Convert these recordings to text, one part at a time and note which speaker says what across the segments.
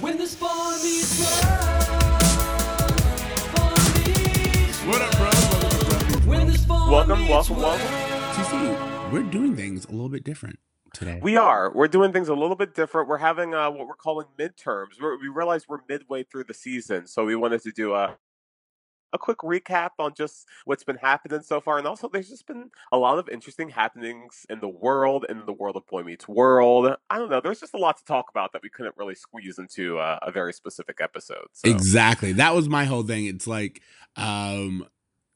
Speaker 1: When the spawn meets world,
Speaker 2: What up, bros? Welcome to Bros Meets
Speaker 1: When the
Speaker 2: World.
Speaker 1: spawn
Speaker 3: Welcome, welcome,
Speaker 1: world.
Speaker 3: welcome.
Speaker 2: TC, we're doing things a little bit different today.
Speaker 3: We are. We're doing things a little bit different. We're having uh, what we're calling midterms. We're, we realize we're midway through the season, so we wanted to do a a quick recap on just what's been happening so far, and also there's just been a lot of interesting happenings in the world, in the world of Boy Meets World. I don't know. There's just a lot to talk about that we couldn't really squeeze into uh, a very specific episode. So.
Speaker 2: Exactly. That was my whole thing. It's like um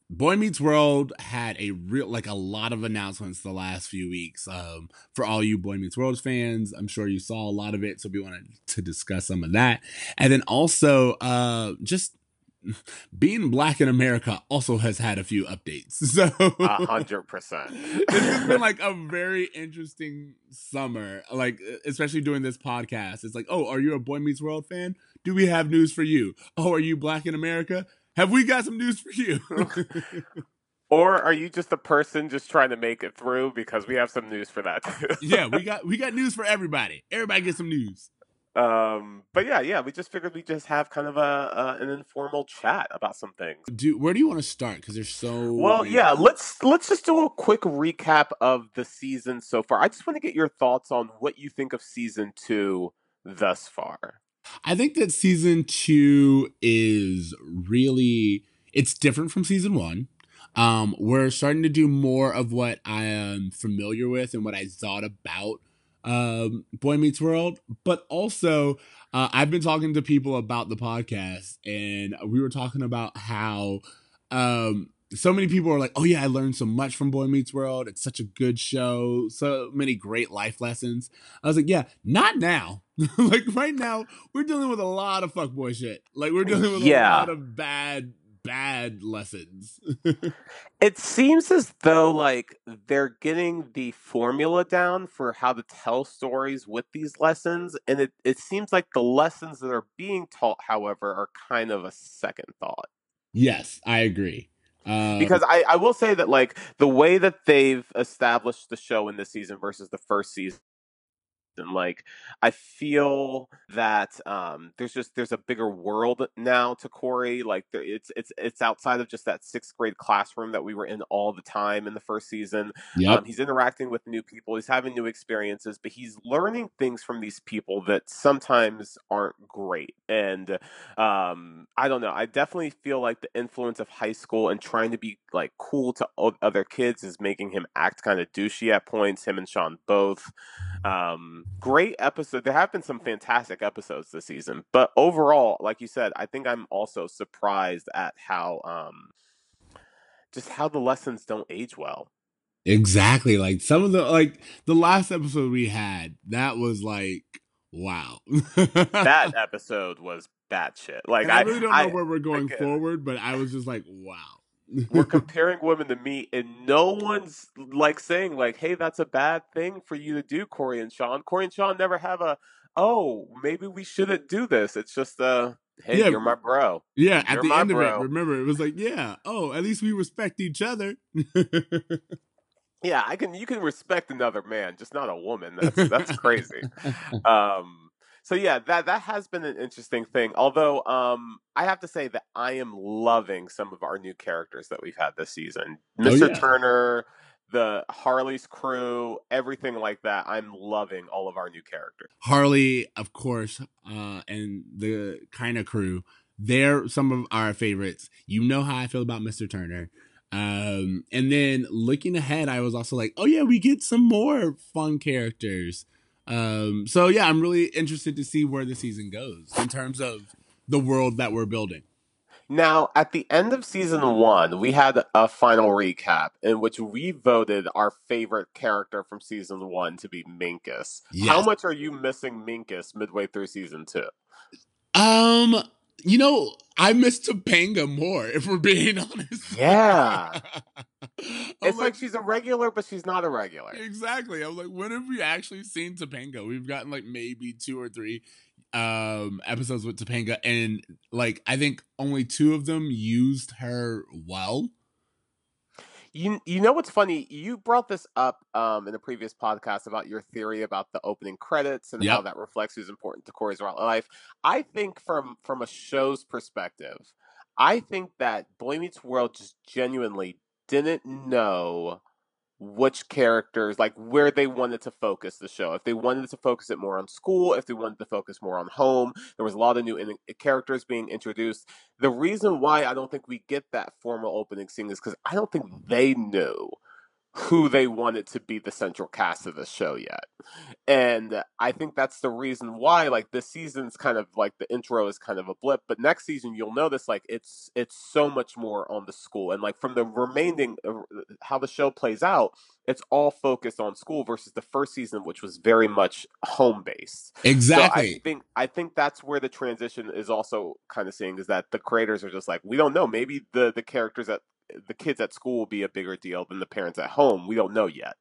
Speaker 2: Boy Meets World had a real like a lot of announcements the last few weeks. Um for all you Boy Meets World fans, I'm sure you saw a lot of it, so we wanted to discuss some of that. And then also uh just being black in America also has had a few updates. So
Speaker 3: A hundred percent.
Speaker 2: This has been like a very interesting summer like especially doing this podcast it's like oh are you a boy meets world fan do we have news for you oh are you black in america have we got some news for you
Speaker 3: Or are you just a person just trying to make it through? Because we have some news for that too.
Speaker 2: yeah we got we got news for everybody everybody get some news
Speaker 3: Um, but yeah, yeah, we just figured we just have kind of a uh, an informal chat about some things.
Speaker 2: do where do you want to start because there's so
Speaker 3: Well,
Speaker 2: many-
Speaker 3: yeah, let's let's just do a quick recap of the season so far. I just want to get your thoughts on what you think of season two thus far.
Speaker 2: I think that season two is really it's different from season one. Um, we're starting to do more of what I am familiar with and what I thought about um, Boy Meets World, but also uh, I've been talking to people about the podcast, and we were talking about how um, so many people are like, "Oh yeah, I learned so much from Boy Meets World. It's such a good show. So many great life lessons." I was like, "Yeah, not now. like right now, we're dealing with a lot of fuckboy shit. Like we're dealing with
Speaker 3: Yeah.
Speaker 2: a lot of bad, bad lessons."
Speaker 3: It seems as though like they're getting the formula down for how to tell stories with these lessons, and it, it seems like the lessons that are being taught, however, are kind of a second thought.
Speaker 2: yes, I agree. Uh,
Speaker 3: because I, I will say that like the way that they've established the show in this season versus the first season like i feel that um there's just there's a bigger world now to corey like there, it's it's it's outside of just that sixth grade classroom that we were in all the time in the first season
Speaker 2: yep.
Speaker 3: um, he's interacting with new people. He's having new experiences, but he's learning things from these people that sometimes aren't great. And um, I don't know. I definitely feel like the influence of high school and trying to be like cool to other kids is making him act kind of douchey at points. Him and Sean both. Um, great episode. There have been some fantastic episodes this season, but overall, like you said, I think I'm also surprised at how um, just how the lessons don't age well.
Speaker 2: Exactly. Like some of the like the last episode we had, that was like wow.
Speaker 3: that episode was batshit. Like
Speaker 2: And I
Speaker 3: I,
Speaker 2: really don't know
Speaker 3: I-
Speaker 2: where we're going forward, but I was just like, wow.
Speaker 3: We're comparing women to meat, and no one's like saying like, "Hey, that's a bad thing for you to do." Corey and Sean. Corey and Sean never have a, "Oh, maybe we shouldn't do this." It's just uh, "Hey,
Speaker 2: Yeah.
Speaker 3: you're my bro."
Speaker 2: yeah, at
Speaker 3: You're
Speaker 2: the
Speaker 3: my
Speaker 2: end of it, remember it was like, yeah, oh, at least we respect each other.
Speaker 3: Yeah, I can. You can respect another man, just not a woman. That's that's crazy. um so yeah that that has been an interesting thing although um i have to say that i am loving some of our new characters that we've had this season
Speaker 2: Oh,
Speaker 3: mr
Speaker 2: yeah.
Speaker 3: turner the harley's crew everything like that i'm loving all of our new characters
Speaker 2: Harley, of course, uh, and the kind of crew, they're some of our favorites. You know how I feel about Mr. Turner. Um, and then looking ahead, I was also like, oh yeah, we get some more fun characters. Um, so yeah, I'm really interested to see where the season goes in terms of the world that we're building.
Speaker 3: now at the end of season one we had a final recap in which we voted our favorite character from season one to be minkus. How much are you missing minkus midway through season two?
Speaker 2: Um, you know, I miss Topanga more, if we're being honest.
Speaker 3: Yeah. It's like she's a regular but she's not a regular
Speaker 2: exactly. I'm like, when have we actually seen Topanga? We've gotten like maybe two or three um episodes with Topanga, and like I think only two of them used her well.
Speaker 3: You you know what's funny? You brought this up um, in a previous podcast about your theory about the opening credits and
Speaker 2: Yep.
Speaker 3: how that reflects who's important to Corey's life. I think from from a show's perspective, I think that Boy Meets World just genuinely didn't know which characters like where they wanted to focus the show. If they wanted to focus it more on school if they wanted to focus more on home there was a lot of new in- uh, characters being introduced. The reason why i don't think we get that formal opening scene is because i don't think they knew who they wanted to be the central cast of the show yet. And i think that's the reason why like this season's kind of like the intro is kind of a blip but next season you'll notice like it's it's so much more on the school. And like from the remaining uh, how the show plays out it's all focused on school versus the first season which was very much home based so I
Speaker 2: Exactly.
Speaker 3: think I think that's where the transition is also kind of seeing is that the creators are just like we don't know. Maybe the the characters at the kids at school will be a bigger deal than the parents at home we don't know yet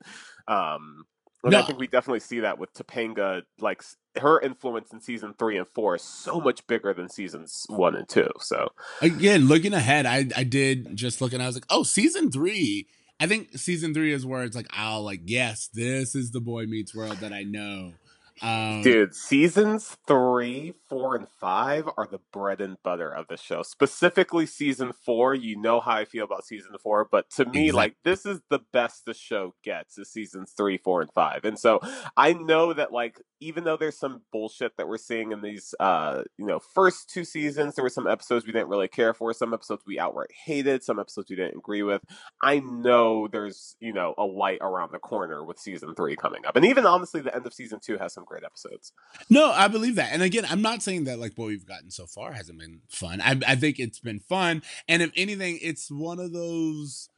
Speaker 3: um and I think we definitely see that with Topanga like her influence in season 3 and 4 is so much bigger than seasons 1 and 2 so
Speaker 2: Again, looking ahead, I I did just look and I was like, oh, season three. I think season three is where it's like, I'll like, yes, this is the Boy Meets World that I know. Um,
Speaker 3: Dude, seasons three, four, and five are the bread and butter of the show. Specifically, season four. You know how I feel about season four, but to me,
Speaker 2: Exact-
Speaker 3: like this is the best the show gets is seasons three, four, and five. And so I know that, like, even though there's some bullshit that we're seeing in these, uh, you know, first two seasons, there were some episodes we didn't really care for, some episodes we outright hated, some episodes we didn't agree with. I know there's, you know, a light around the corner with season three coming up, and even honestly, the end of season two has some great episodes.
Speaker 2: No, I believe that. And again, I'm not saying that like what we've gotten so far hasn't been fun. I, I think it's been fun. And if anything, it's one of those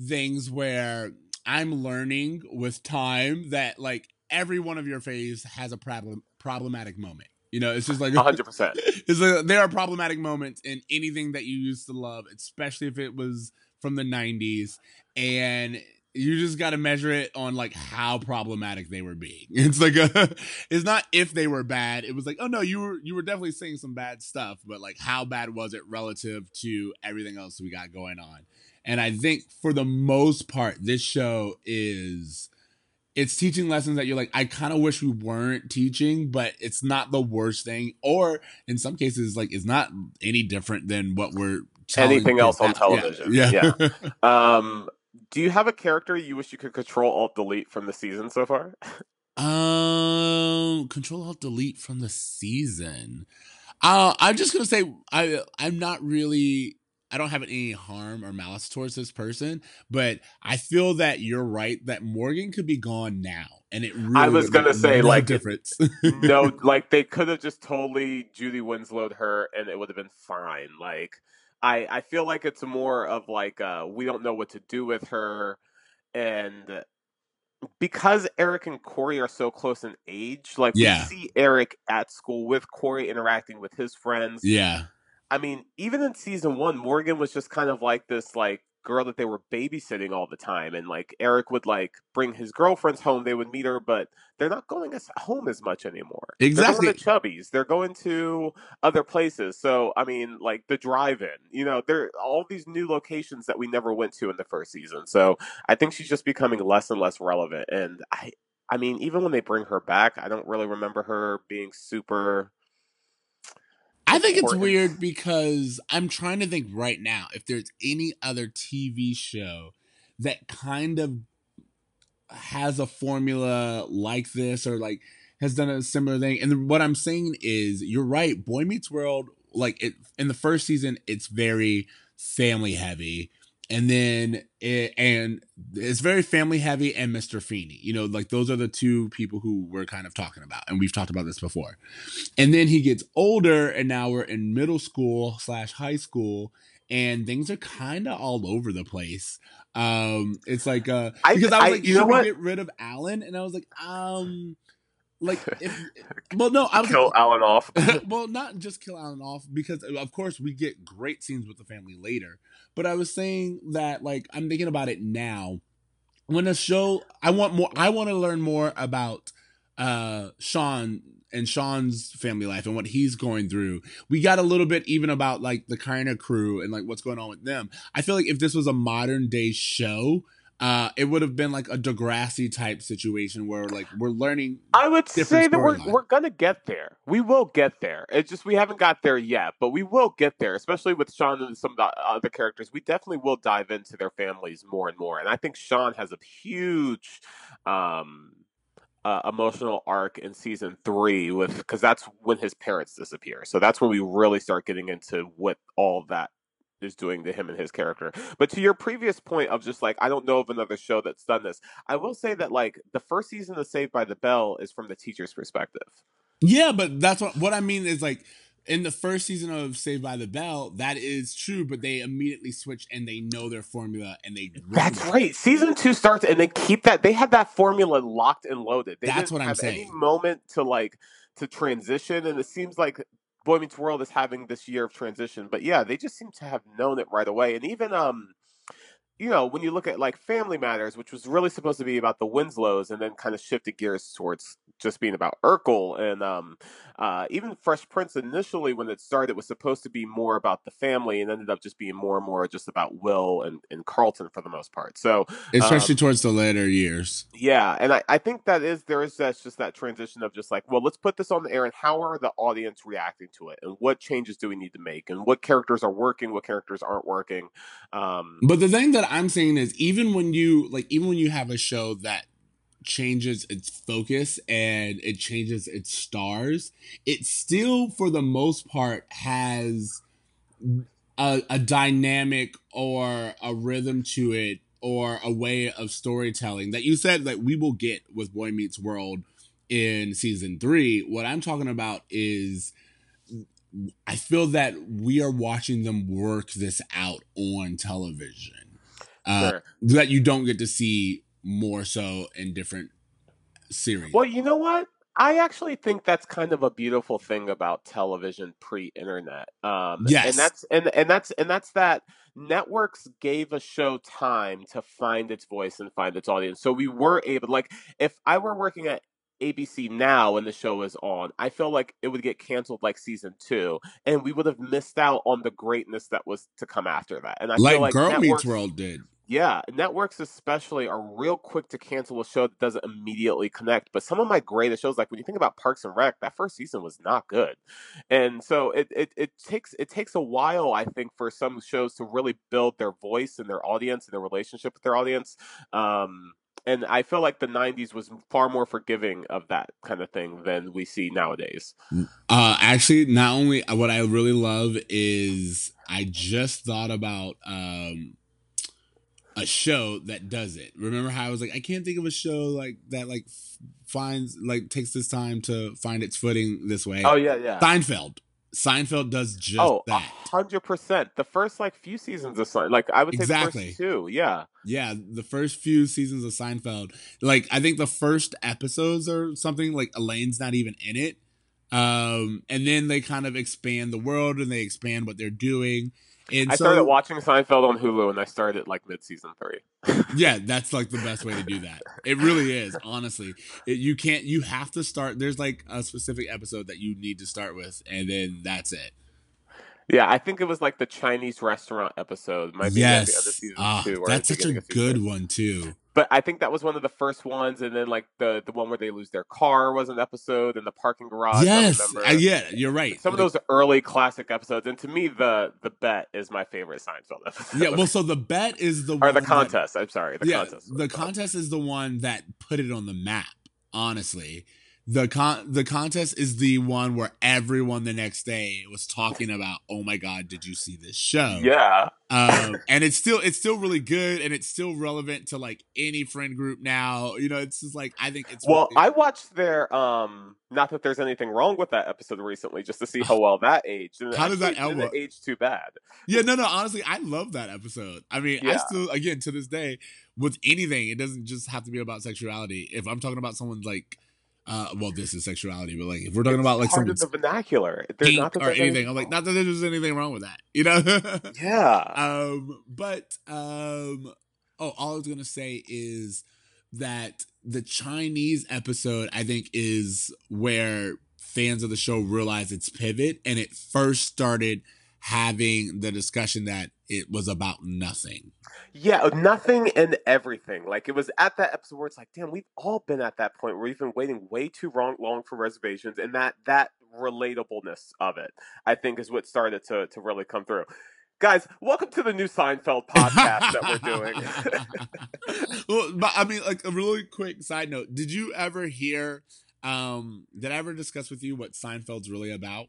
Speaker 2: things where I'm learning with time that like every one of your phase has a problem problematic moment. You know, it's just like
Speaker 3: hundred percent.
Speaker 2: it's like, there are problematic moments in anything that you used to love, especially if it was from the 90s. And you just got to measure it on like how problematic they were being. It's like a, it's not if they were bad. It was like, oh no, you were you were definitely saying some bad stuff, but like how bad was it relative to everything else we got going on? And I think for the most part, this show is it's teaching lessons that you're like, I kind of wish we weren't teaching, but it's not the worst thing. Or in some cases, like it's not any different than what we're telling
Speaker 3: Anything else on television.
Speaker 2: Yeah. yeah.
Speaker 3: Um, do you have a character you wish you could control alt delete from the season so far?
Speaker 2: um, Control Alt Delete from the season. Uh, I'm just gonna say I I'm not really. I don't have any harm or malice towards this person, but I feel that you're right that Morgan could be gone now, and it really
Speaker 3: I was gonna say,
Speaker 2: no
Speaker 3: like,
Speaker 2: difference.
Speaker 3: no, like they could have just totally Judy Winslowed her, and it would have been fine. Like, I I feel like it's more of like uh, we don't know what to do with her, and because Eric and Corey are so close in age, like
Speaker 2: Yeah.
Speaker 3: we see Eric at school with Corey interacting with his friends.
Speaker 2: yeah,
Speaker 3: I mean, even in season one, Morgan was just kind of like this like girl that they were babysitting all the time, and like Eric would like bring his girlfriends home. They would meet her, but they're not going as home as much anymore.
Speaker 2: Exactly.
Speaker 3: They're going to Chubby's. They're going to other places. So I mean, like the drive-in. You know, there are all these new locations that we never went to in the first season. So I think she's just becoming less and less relevant. And I, I mean, even when they bring her back, I don't really remember her being super.
Speaker 2: I think it's
Speaker 3: important.
Speaker 2: weird because I'm trying to think right now if there's any other TV show that kind of has a formula like this or like has done a similar thing. And what I'm saying is, you're right. Boy Meets World, like it in the first season, it's very family heavy, and then it, and it's very family heavy and Mr. Feeney. You know, like those are the two people who we're kind of talking about, and we've talked about this before. And then he gets older, and now we're in middle school slash high school, and things are kind of all over the place. Um, it's like uh, because I was
Speaker 3: I-
Speaker 2: like,
Speaker 3: you know what?
Speaker 2: get rid of Alan? And I was like, um, like if well, no, I was
Speaker 3: Kill Alan off.
Speaker 2: well, not just kill Alan off because of course we get great scenes with the family later. But I was saying that like I'm thinking about it now. When a show, I want more. I want to learn more about uh Sean and Sean's family life and what he's going through. We got a little bit even about like the kind of crew and like what's going on with them. I feel like if this was a modern day show, uh, it would have been like a Degrassi type situation where like we're learning.
Speaker 3: I would say that we're
Speaker 2: storyline.
Speaker 3: we're gonna get there. We will get there. It's just we haven't got there yet, but we will get there. Especially with Sean and some of the other characters, we definitely will dive into their families more and more. And I think Sean has a huge um, uh, emotional arc in season three with because that's when his parents disappear. So that's when we really start getting into what all that is doing to him and his character. But to your previous point of just like I don't know of another show that's done this. I will say that like the first season of Saved by the Bell is from the teacher's perspective.
Speaker 2: Yeah, but that's what what I mean is like in the first season of Saved by the Bell, that is true, but they immediately switch and they know their formula and they
Speaker 3: That's
Speaker 2: it.
Speaker 3: right. Season two starts and they keep that. They had that formula locked and loaded. They
Speaker 2: That's
Speaker 3: didn't
Speaker 2: what I'm
Speaker 3: have any
Speaker 2: saying.
Speaker 3: moment to like to transition, and it seems like Boy Meets World is having this year of transition. But yeah, they just seem to have known it right away. And even um, you know, when you look at like Family Matters, which was really supposed to be about the Winslows, and then kind of shifted gears towards just being about Urkel, and um, uh, even Fresh Prince initially when it started was supposed to be more about the family, and ended up just being more and more just about Will and, and Carlton for the most part. So
Speaker 2: especially
Speaker 3: um,
Speaker 2: towards the later years.
Speaker 3: yeah, and I, I think that is there is that just that transition of just like, well, let's put this on the air, and how are the audience reacting to it, and what changes do we need to make, and what characters are working, what characters aren't working. Um,
Speaker 2: But the thing that I'm saying is even when you like even when you have a show that changes its focus and it changes its stars, it still for the most part has a, a dynamic or a rhythm to it or a way of storytelling that you said that we will get with Boy Meets World in season three. What I'm talking about is I feel that we are watching them work this out on television. Uh,
Speaker 3: sure.
Speaker 2: that you don't get to see more so in different series.
Speaker 3: Well, you know what? I actually think that's kind of a beautiful thing about television pre-internet. Um,
Speaker 2: Yes.
Speaker 3: and that's and and that's and that's that networks gave a show time to find its voice and find its audience. So we were able, like, if I were working at ABC now and the show was on, I feel like it would get canceled like season two, and we would have missed out on the greatness that was to come after that. And I
Speaker 2: like,
Speaker 3: feel like
Speaker 2: Girl
Speaker 3: networks,
Speaker 2: Meets World did.
Speaker 3: Yeah, networks especially are real quick to cancel a show that doesn't immediately connect. But some of my greatest shows, like when you think about Parks and Rec, that first season was not good, and so it, it, it takes it takes a while, I think, for some shows to really build their voice and their audience and their relationship with their audience. Um, and I feel like the '90s was far more forgiving of that kind of thing than we see nowadays.
Speaker 2: Uh, actually, not only what I really love is I just thought about um a show that does it. Remember how I was like, I can't think of a show like that, like f- finds like takes this time to find its footing this way.
Speaker 3: Oh yeah, yeah.
Speaker 2: Seinfeld. Seinfeld does just
Speaker 3: oh, a
Speaker 2: that.
Speaker 3: hundred percent. The first like few seasons of Sein- like I would say the
Speaker 2: Exactly.
Speaker 3: first two, yeah.
Speaker 2: Yeah, the first few seasons of Seinfeld, like I think the first episodes or something, like Elaine's not even in it. Um, and then they kind of expand the world and they expand what they're doing. And
Speaker 3: I
Speaker 2: so,
Speaker 3: started watching Seinfeld on Hulu, and I started like mid season three.
Speaker 2: yeah, that's like the best way to do that. It really is, honestly. It, you can't, you have to start. There's like a specific episode that you need to start with, and then that's it.
Speaker 3: Yeah, I think it was like the Chinese restaurant episode. Might be at the
Speaker 2: yes,
Speaker 3: season
Speaker 2: ah,
Speaker 3: two.
Speaker 2: that's such a
Speaker 3: beginning of season
Speaker 2: good one too.
Speaker 3: But I think that was one of the first ones, and then like the the one where they lose their car was an episode in the parking garage.
Speaker 2: Yes,
Speaker 3: remember.
Speaker 2: uh, yeah, you're right.
Speaker 3: Some of those early classic episodes, and to me, the the bet is my favorite Seinfeld episode.
Speaker 2: yeah. Well, so the bet is the
Speaker 3: or the
Speaker 2: that-
Speaker 3: contest. I'm sorry, the
Speaker 2: yeah,
Speaker 3: contest.
Speaker 2: the
Speaker 3: what it's called.
Speaker 2: contest is the one that put it on the map. Honestly, the con the contest is the one where everyone the next day was talking about. Oh my god, did you see this show?
Speaker 3: Yeah,
Speaker 2: um, and it's still it's still really good, and it's still relevant to like any friend group now. You know, it's just like I think it's
Speaker 3: Well,
Speaker 2: really-
Speaker 3: I watched their um not that there's anything wrong with that episode recently, just to see how well that aged. And
Speaker 2: How does that elbow-
Speaker 3: age too bad?
Speaker 2: yeah, no, no. Honestly, I love that episode. I mean, I still again to this day with anything, it doesn't just have to be about sexuality. If I'm talking about someone's like. Uh, well, this is sexuality, but like if we're talking
Speaker 3: It's
Speaker 2: about like
Speaker 3: part of
Speaker 2: someone's
Speaker 3: the vernacular. There's not
Speaker 2: or anything. I'm like, not that there's anything wrong with that, you know.
Speaker 3: yeah.
Speaker 2: um, but um, oh, all I was gonna say is that the Chinese episode, I think, is where fans of the show realized its pivot and it first started having the discussion that it was about nothing.
Speaker 3: Yeah, nothing and everything. Like it was at that episode where it's like, damn, we've all been at that point where we've been waiting way too long, long for reservations, and that that relatableness of it, I think, is what started to to really come through. Guys, welcome to the new Seinfeld podcast that we're doing.
Speaker 2: well, but I mean, like a really quick side note: Did you ever hear? Um, did I ever discuss with you what Seinfeld's really about?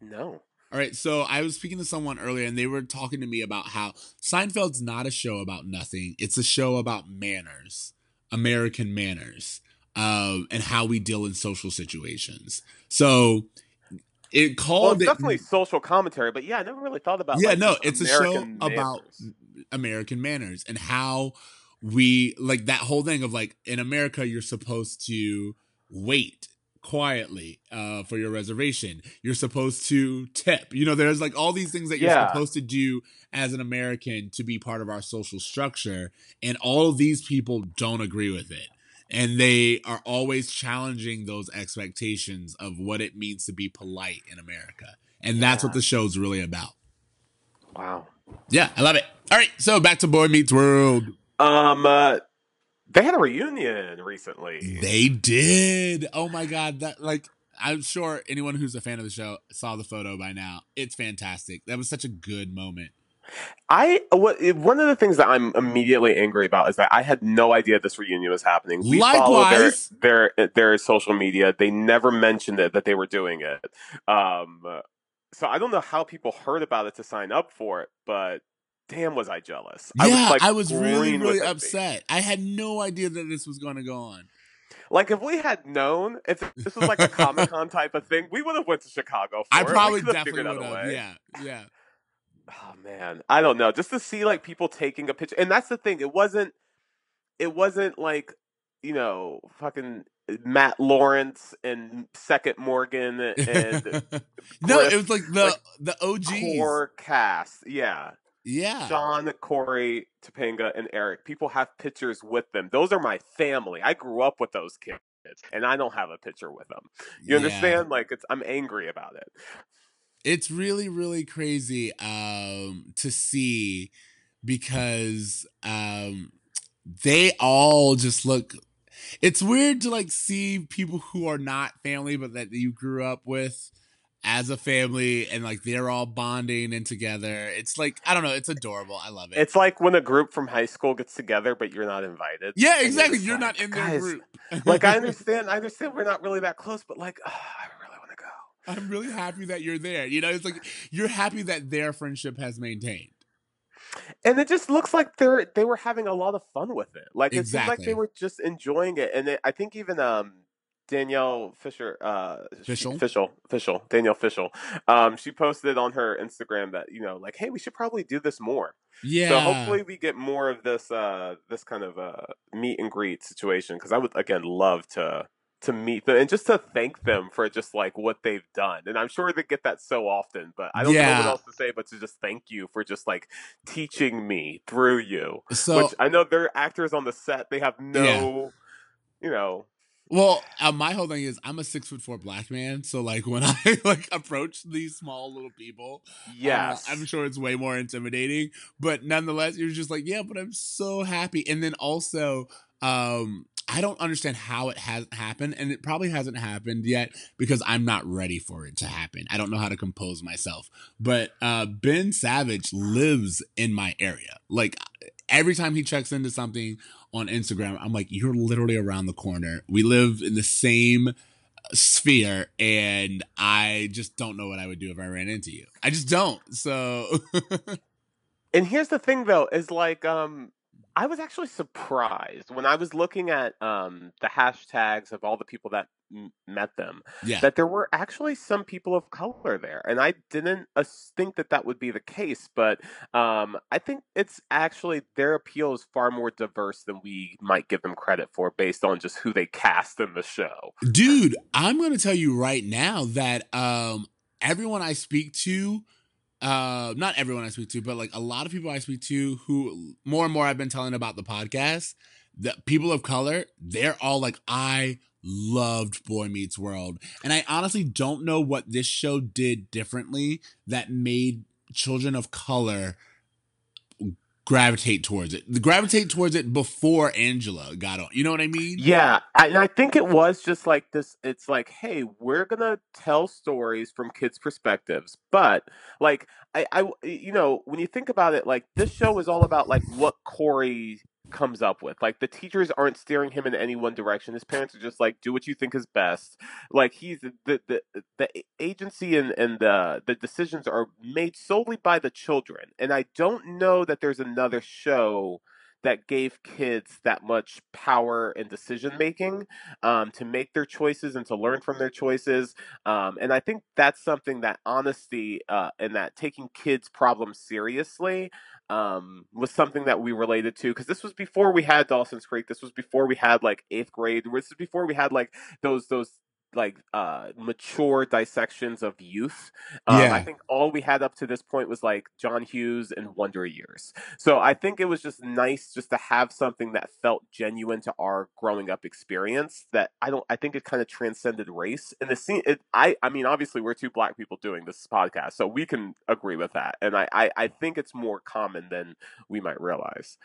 Speaker 3: no.
Speaker 2: All right, so I was speaking to someone earlier, and they were talking to me about how Seinfeld's not a show about nothing; it's a show about manners, American manners, um, and how we deal in social situations. So it
Speaker 3: Well,
Speaker 2: called
Speaker 3: it's
Speaker 2: it
Speaker 3: definitely social commentary, but yeah, I never really thought about.
Speaker 2: yeah
Speaker 3: like,
Speaker 2: no it's a
Speaker 3: American
Speaker 2: show about american manners and how we like that whole thing of like in america you're supposed to wait quietly uh for your reservation you're supposed to tip you know there's like all these things that you're
Speaker 3: Yeah.
Speaker 2: supposed to do as an american to be part of our social structure and all of these people don't agree with it and they are always challenging those expectations of what it means to be polite in america and that's what the show's really about
Speaker 3: Wow.
Speaker 2: yeah, I love it. All right, so back to Boy Meets World.
Speaker 3: Um, uh, they had a reunion recently.
Speaker 2: They did. Oh my god, that like I'm sure anyone who's a fan of the show saw the photo by now. It's fantastic. That was such a good moment.
Speaker 3: I what one of the things that I'm immediately angry about is that I had no idea this reunion was happening. We follow their,
Speaker 2: Likewise.
Speaker 3: their their social media. They never mentioned it that they were doing it. Um, so I don't know how people heard about it to sign up for it, but damn, was I jealous?
Speaker 2: yeah,
Speaker 3: like,
Speaker 2: I was really really upset. I had no idea that this was going to go on.
Speaker 3: Like if we had known if this was like a Comic Con type of thing, we would have went to Chicago. For
Speaker 2: I
Speaker 3: it.
Speaker 2: Probably
Speaker 3: have
Speaker 2: definitely
Speaker 3: figured out
Speaker 2: would
Speaker 3: a
Speaker 2: have.
Speaker 3: way.
Speaker 2: Yeah, yeah.
Speaker 3: Oh man, I don't know. Just to see like people taking a picture, and that's the thing. It wasn't. It wasn't like you know fucking Matt Lawrence and Second Morgan and
Speaker 2: no,
Speaker 3: Griff,
Speaker 2: it was like the
Speaker 3: like,
Speaker 2: the OGs.
Speaker 3: core cast. Yeah,
Speaker 2: yeah.
Speaker 3: Sean, Corey, Topanga, and Eric. People have pictures with them. Those are my family. I grew up with those kids, and I don't have a picture with them. You
Speaker 2: Yeah.
Speaker 3: understand? Like it's. I'm angry about it.
Speaker 2: it's really really crazy um to see because um they all just look it's weird to like see people who are not family but that you grew up with as a family and like they're all bonding and together it's like i don't know it's adorable i love it
Speaker 3: It's like when a group from high school gets together, but you're not invited.
Speaker 2: yeah exactly
Speaker 3: just
Speaker 2: you're
Speaker 3: like,
Speaker 2: not in their
Speaker 3: "Guys,
Speaker 2: group
Speaker 3: like I understand, I understand we're not really that close, but like, I really want to go.
Speaker 2: i'm really happy that you're there you know it's like you're happy that their friendship has maintained
Speaker 3: And it just looks like they're they were having a lot of fun with it. Like it seems like they were just enjoying it. And it, I think even um Danielle Fisher, uh,
Speaker 2: Fishel?
Speaker 3: Fishel, Fishel, Danielle Fishel, um, she posted on her Instagram that you know, like, hey, we should probably do this more.
Speaker 2: yeah
Speaker 3: So hopefully we get more of this uh this kind of uh meet and greet situation because I would again love to to meet them and just to thank them for just like what they've done. And I'm sure they get that so often, but I don't know what else to say but to just thank you for just like teaching me through you.
Speaker 2: so
Speaker 3: Which I know they're actors on the set. They have no you know
Speaker 2: Well, uh, my whole thing is I'm a six foot four black man, so like when I like approach these small little people, uh,
Speaker 3: yes.
Speaker 2: I'm sure it's way more intimidating. But nonetheless, you're just like, yeah, but I'm so happy. And then also, um, I don't understand how it hasn't happened, and it probably hasn't happened yet because I'm not ready for it to happen. I don't know how to compose myself. But uh, Ben Savage lives in my area. Like every time he checks into something on Instagram, I'm like, you're literally around the corner. We live in the same sphere, and I just don't know what I would do if I ran into you. I just don't. So
Speaker 3: And here's the thing though, is like um I was actually surprised when I was looking at um the hashtags of all the people that met them
Speaker 2: yeah,
Speaker 3: that there were actually some people of color there and I didn't uh, think that that would be the case but um I think it's actually their appeal is far more diverse than we might give them credit for based on just who they cast in the show.
Speaker 2: dude, I'm gonna tell you right now that um everyone I speak to. Uh, not everyone I speak to, but like a lot of people I speak to who more and more I've been telling about the podcast, the people of color, they're all like, I loved Boy Meets World. And I honestly don't know what this show did differently that made children of color gravitate towards it. The gravitate towards it before Angela got on. You know what I mean?
Speaker 3: Yeah, and I think it was just like this. It's like, hey, we're gonna tell stories from kids' perspectives, but like, I, I, you know, when you think about it, like this show is all about like what Corey comes up with. Like the teachers aren't steering him in any one direction. His parents are just like, do what you think is best. Like he's the the the agency and and the the decisions are made solely by the children. And I don't know that there's another show that gave kids that much power and decision making um, to make their choices and to learn from their choices. Um, and I think that's something that honesty uh, and that taking kids' problems seriously um, was something that we related to because this was before we had Dawson's Creek. This was before we had like eighth grade. This is before we had like those those like uh mature dissections of youth. Um,
Speaker 2: Yeah.
Speaker 3: I think all we had up to this point was like John Hughes and Wonder Years. So I think it was just nice just to have something that felt genuine to our growing up experience. That I don't. I think it kind of transcended race. And the scene. It, I. I mean, obviously, we're two black people doing this podcast, so we can agree with that. And I. I, I think it's more common than we might realize.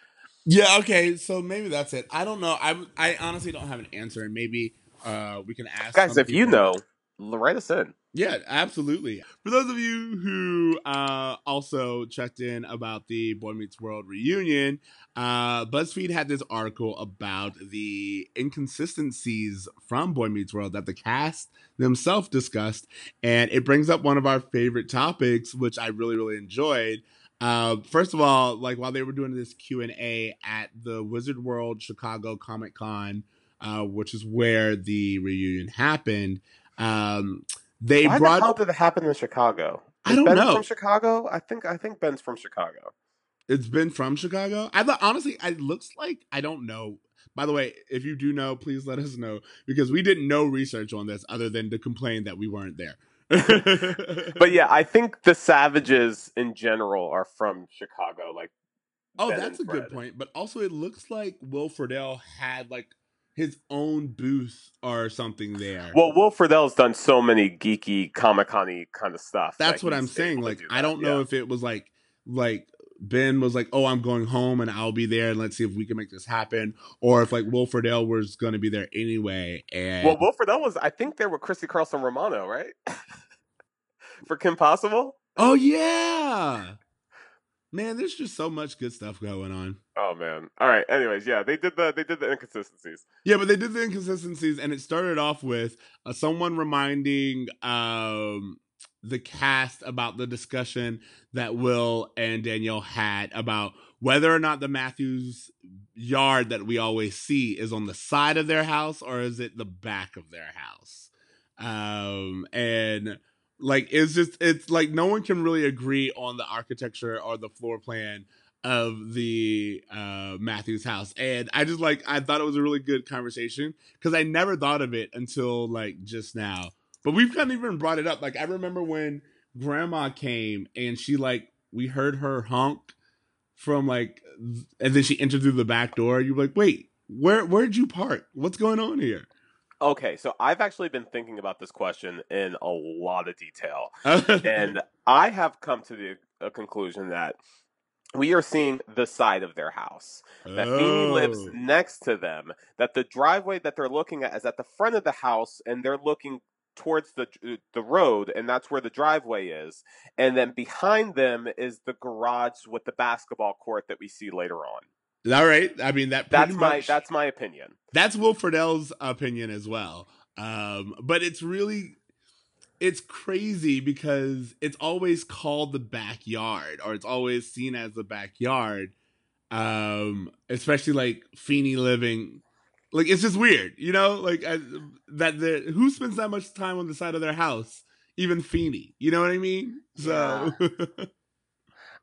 Speaker 2: Yeah, okay. So maybe that's it. I don't know. I I honestly don't have an answer and maybe uh we can ask
Speaker 3: Guys,
Speaker 2: some
Speaker 3: if you know, write us in.
Speaker 2: Yeah, absolutely. For those of you who uh, also checked in about the Boy Meets World reunion, uh, BuzzFeed had this article about the inconsistencies from Boy Meets World that the cast themselves discussed, and it brings up one of our favorite topics, which I really, really enjoyed. Uh, first of all, like while they were doing this Q and A at the Wizard World Chicago Comic Con, uh, which is where the reunion happened, um, they
Speaker 3: Why
Speaker 2: brought
Speaker 3: the hell did it happen in Chicago?
Speaker 2: I
Speaker 3: Is
Speaker 2: don't
Speaker 3: ben
Speaker 2: know.
Speaker 3: From Chicago, I think. I think Ben's from Chicago.
Speaker 2: It's been from Chicago. I thought honestly, it looks like I don't know. By the way, if you do know, please let us know because we did no research on this other than to complain that we weren't there.
Speaker 3: But yeah, I think the Savages in general are from Chicago. Like,
Speaker 2: oh,
Speaker 3: Ben
Speaker 2: that's a good point. But also, it looks like Will Friedle had like his own booth or something there.
Speaker 3: well, Will Friedle's done so many geeky, Comic Con kind of stuff.
Speaker 2: that's
Speaker 3: that
Speaker 2: what I'm saying. Like,
Speaker 3: do
Speaker 2: I don't know
Speaker 3: yeah.
Speaker 2: if it was like like Ben was like, "Oh, I'm going home and I'll be there, and let's see if we can make this happen," or if like Will Friedle was going to be there anyway. And
Speaker 3: Well, Will Friedle was. I think there with Christy Carlson Romano, right? For Kim Possible.
Speaker 2: Oh yeah. Man, there's just so much good stuff going on.
Speaker 3: Oh man. All right. Anyways, yeah, they did the they did the inconsistencies.
Speaker 2: Yeah, but they did the inconsistencies and it started off with uh, someone reminding um the cast about the discussion that Will and Danielle had about whether or not the Matthews yard that we always see is on the side of their house or is it the back of their house. Um and like it's just it's like no one can really agree on the architecture or the floor plan of the uh Matthews house. And I just like I thought it was a really good conversation because I never thought of it until like just now. But we've kind of even brought it up. Like I remember when grandma came and she like we heard her honk from like and then she entered through the back door. You're like, wait, where where'd you park? What's going on here?
Speaker 3: Okay, so I've actually been thinking about this question in a lot of detail. and I have come to the conclusion that we are seeing the side of their house. That Feeney lives
Speaker 2: Oh.
Speaker 3: next to them. That the driveway that they're looking at is at the front of the house, and they're looking towards the uh, the road, and that's where the driveway is. And then behind them is the garage with the basketball court that we see later on.
Speaker 2: All right. I mean that
Speaker 3: That's
Speaker 2: pretty
Speaker 3: my that's my opinion.
Speaker 2: that's Will Friedle's opinion as well. Um, but it's really it's crazy because it's always called the backyard or it's always seen as the backyard. Um, especially like Feeney living like it's just weird, you know, like I, that the who spends that much time on the side of their house? Even Feeney, you know what I mean? So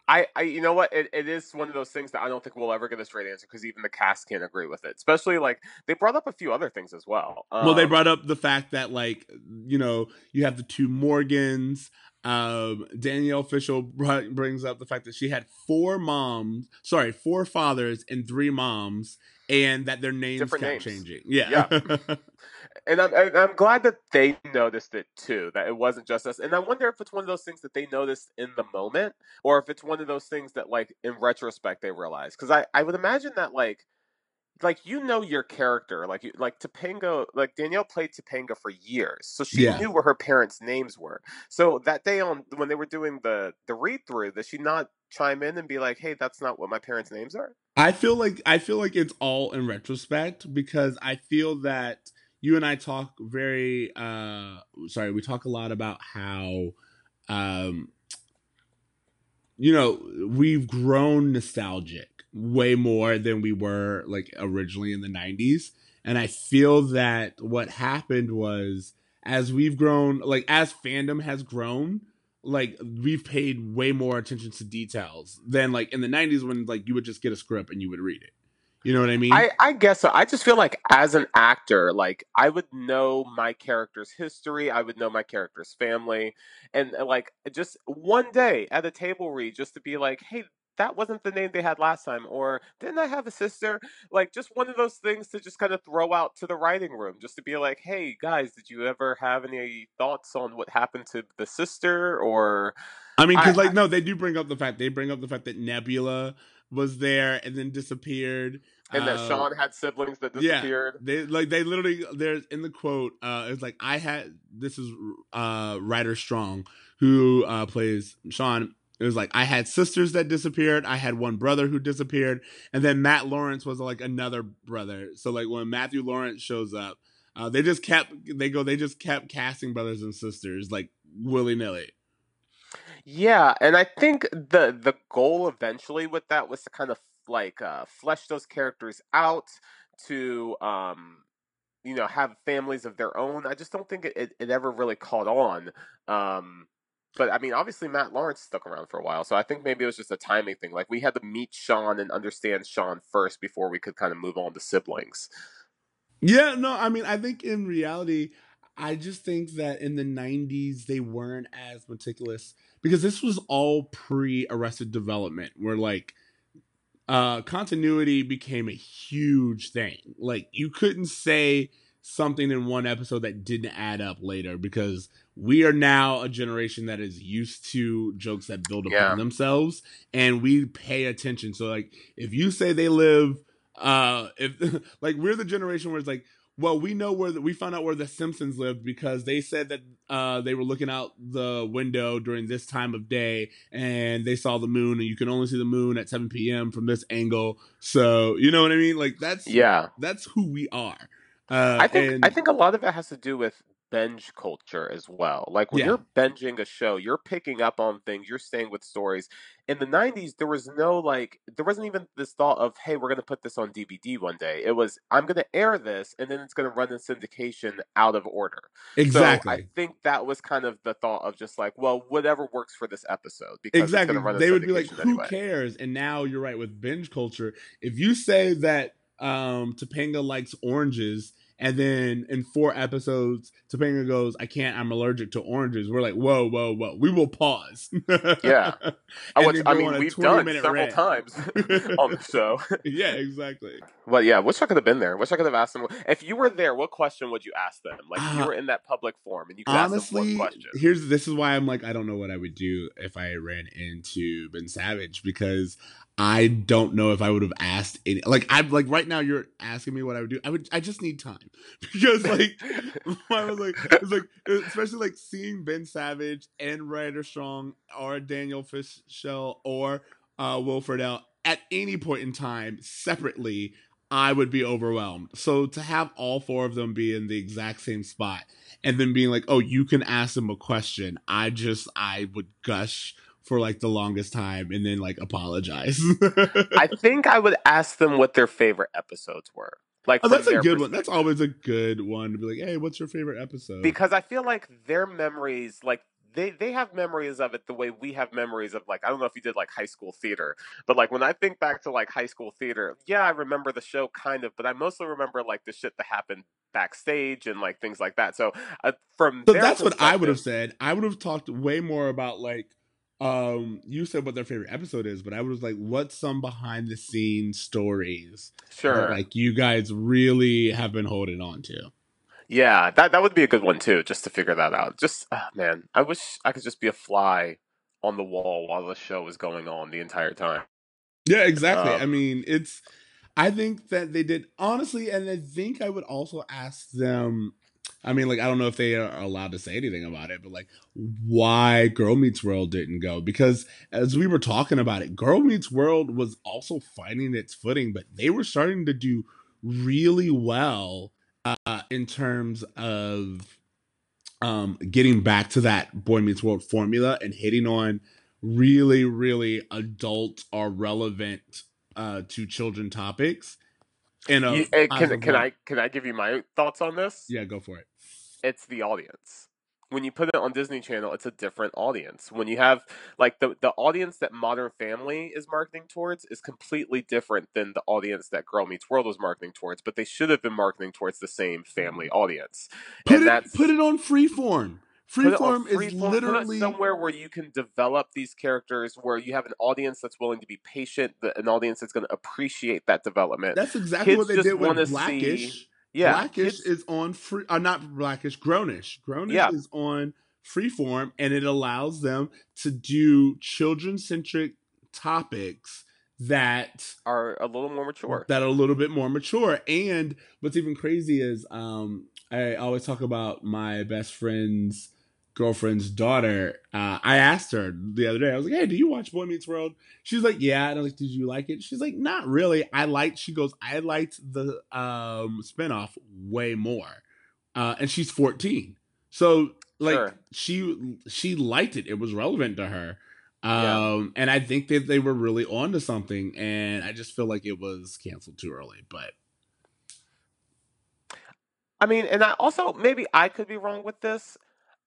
Speaker 3: I, I you know what it, it is one of those things that I don't think we'll ever get a straight answer because even the cast can't agree with it. Especially like they brought up a few other things as well.
Speaker 2: well, they
Speaker 3: Um,
Speaker 2: brought up the fact that like you know you have the two Morgans. Um, Danielle Fishel br- brings up the fact that she had four moms, sorry, four fathers and three moms, and that their names
Speaker 3: Different
Speaker 2: kept
Speaker 3: names.
Speaker 2: changing. Yeah,
Speaker 3: and I'm and I'm glad that they noticed it too. That it wasn't just us. And I wonder if it's one of those things that they noticed in the moment, or if it's one of those things that like in retrospect they realize. Because I I would imagine that like like you know your character like you like Topanga like Danielle played Topanga for years so she
Speaker 2: Yeah.
Speaker 3: knew where her parents names were so that day on when they were doing the the read through did she not chime in and be like hey that's not what my parents names are
Speaker 2: I feel like I feel like it's all in retrospect because I feel that you and I talk very uh sorry, we talk a lot about how um you know, we've grown nostalgic way more than we were like originally in the 90s and I feel that what happened was as we've grown like as fandom has grown like we've paid way more attention to details than like in the 90s when like you would just get a script and you would read it you know what i mean
Speaker 3: I, I guess so. I just feel like as an actor, like I would know my character's history, I would know my character's family, and uh, like just one day at a table read, just to be like, hey, that wasn't the name they had last time, or didn't I have a sister? Like just one of those things to just kind of throw out to the writing room, just to be like, hey guys, did you ever have any thoughts on what happened to the sister? Or
Speaker 2: i mean because
Speaker 3: I-
Speaker 2: like no they do bring up the fact they bring up the fact that nebula was there and then disappeared
Speaker 3: and that
Speaker 2: Uh,
Speaker 3: Sean had siblings that
Speaker 2: yeah.
Speaker 3: disappeared.
Speaker 2: They like they literally there's in the quote uh it's like I had this is uh Ryder Strong who uh plays Sean it was like I had sisters that disappeared, I had one brother who disappeared, and then Matt Lawrence was like another brother. So like when Matthew Lawrence shows up, uh they just kept they go they just kept casting brothers and sisters like willy-nilly.
Speaker 3: Yeah, and I think the the goal eventually with that was to kind of like uh, flesh those characters out to um you know have families of their own. I just don't think it, it, it ever really caught on. Um but I mean obviously Matt Lawrence stuck around for a while, so I think maybe it was just a timing thing. Like we had to meet Sean and understand Sean first before we could kind of move on to siblings.
Speaker 2: Yeah, no, I mean, I think in reality, I just think that in the 90s, they weren't as meticulous because this was all pre Arrested Development, where like uh continuity became a huge thing. Like, you couldn't say something in one episode that didn't add up later because we are now a generation that is used to jokes that build upon
Speaker 3: Yeah.
Speaker 2: themselves and we pay attention. So, like, if you say they live uh if like we're the generation where it's like well we know where the, we found out where the simpsons lived because they said that uh they were looking out the window during this time of day and they saw the moon and you can only see the moon at 7 p.m from this angle. So you know what i mean? Like that's
Speaker 3: Yeah.
Speaker 2: that's who we are. Uh
Speaker 3: I think
Speaker 2: and
Speaker 3: I think a lot of it has to do with binge culture as well. Like when
Speaker 2: Yeah.
Speaker 3: you're binging a show, you're picking up on things, you're staying with stories. In the 90s, there was no like there wasn't even this thought of, "Hey, we're going to put this on DVD one day." It was, "I'm going to air this and then it's going to run in syndication out of order."
Speaker 2: exactly
Speaker 3: So I think that was kind of the thought of just like, well, whatever works for this episode because
Speaker 2: exactly they would be like who
Speaker 3: anyway.
Speaker 2: cares and now you're right with binge culture if you say that um topanga likes oranges and then in four episodes topanga goes i can't i'm allergic to oranges we're like whoa whoa whoa we will pause
Speaker 3: Yeah.
Speaker 2: And
Speaker 3: which, I mean, we've done several
Speaker 2: rant.
Speaker 3: times on the show.
Speaker 2: yeah exactly
Speaker 3: But yeah, wish I could have been there. Wish I could have asked them. If you were there, what question would you ask them? Like if you
Speaker 2: Uh,
Speaker 3: were in that public forum and you could ask
Speaker 2: honestly
Speaker 3: them one question.
Speaker 2: here's this is why i'm like i don't know what i would do if i ran into ben savage because i don't know if i would have asked any like i'm like right now you're asking me what i would do. I would i just need time. Because like I was like, it's like, especially like seeing Ben Savage and Ryder Strong or Danielle Fishel or uh, Will Friedle at any point in time separately, I would be overwhelmed. So to have all four of them be in the exact same spot and then being like, oh, you can ask them a question, I just, I would gush for like the longest time and then like apologize.
Speaker 3: I think I would ask them what their favorite episodes were. Like
Speaker 2: oh, that's a good one. That's always a good one to be like, hey, what's your favorite episode?
Speaker 3: because I feel like their memories, like they they have memories of it the way we have memories of like I don't know if you did like high school theater, but like when I think back to like high school theater, yeah, I remember the show kind of, but I mostly remember like the shit that happened backstage and like things like that. So uh, from
Speaker 2: So that's what I would have said. I would have talked way more about like um you said what their favorite episode is, but I was like, what's some behind the scenes stories
Speaker 3: Sure.
Speaker 2: that like you guys really have been holding on to?
Speaker 3: Yeah, that that would be a good one too, just to figure that out. Just ah, man, I wish I could just be a fly on the wall while the show is going on the entire time.
Speaker 2: Yeah, exactly.
Speaker 3: Um,
Speaker 2: I mean, it's. I think that they did honestly, and I think I would also ask them. I mean, like I don't know if they are allowed to say anything about it, but like why Girl Meets World didn't go because as we were talking about it, Girl Meets World was also finding its footing, but they were starting to do really well uh, in terms of um, getting back to that Boy Meets World formula and hitting on really, really adult or relevant uh, to children topics.
Speaker 3: And eh, can can. I can I give you my thoughts on this?
Speaker 2: Yeah, go for it.
Speaker 3: It's the audience. When you put it on Disney Channel, it's a different audience. When you have like the the audience that Modern Family is marketing towards is completely different than the audience that Girl Meets World was marketing towards, but they should have been marketing towards the same family audience.
Speaker 2: Put
Speaker 3: and
Speaker 2: it
Speaker 3: that's
Speaker 2: put it on Freeform.
Speaker 3: put it on
Speaker 2: Freeform is
Speaker 3: put it
Speaker 2: literally
Speaker 3: somewhere where you can develop these characters, where you have an audience that's willing to be patient, the- an audience that's going to appreciate that development.
Speaker 2: that's exactly
Speaker 3: kids
Speaker 2: what they
Speaker 3: just
Speaker 2: did with
Speaker 3: see-
Speaker 2: Blackish.
Speaker 3: Yeah,
Speaker 2: Blackish
Speaker 3: kids-
Speaker 2: is on free uh, not Blackish, Grownish. Grownish
Speaker 3: Yeah.
Speaker 2: is on Freeform and it allows them to do children centric topics that
Speaker 3: are a little more mature.
Speaker 2: that are a little bit more mature. And what's even crazy is um I always talk about my best friend's girlfriend's daughter. Uh, I asked her the other day, I was like, Hey, do you watch Boy Meets World? She's like, Yeah. And I was like, Did you like it? She's like, Not really. I liked she goes, I liked the um spinoff way more. Uh and she's 14. So like
Speaker 3: Sure.
Speaker 2: she she liked it. It was relevant to her.
Speaker 3: Yeah.
Speaker 2: Um, and I think that they were really on to something, and I just feel like it was canceled too early. But
Speaker 3: I mean, and I also maybe I could be wrong with this.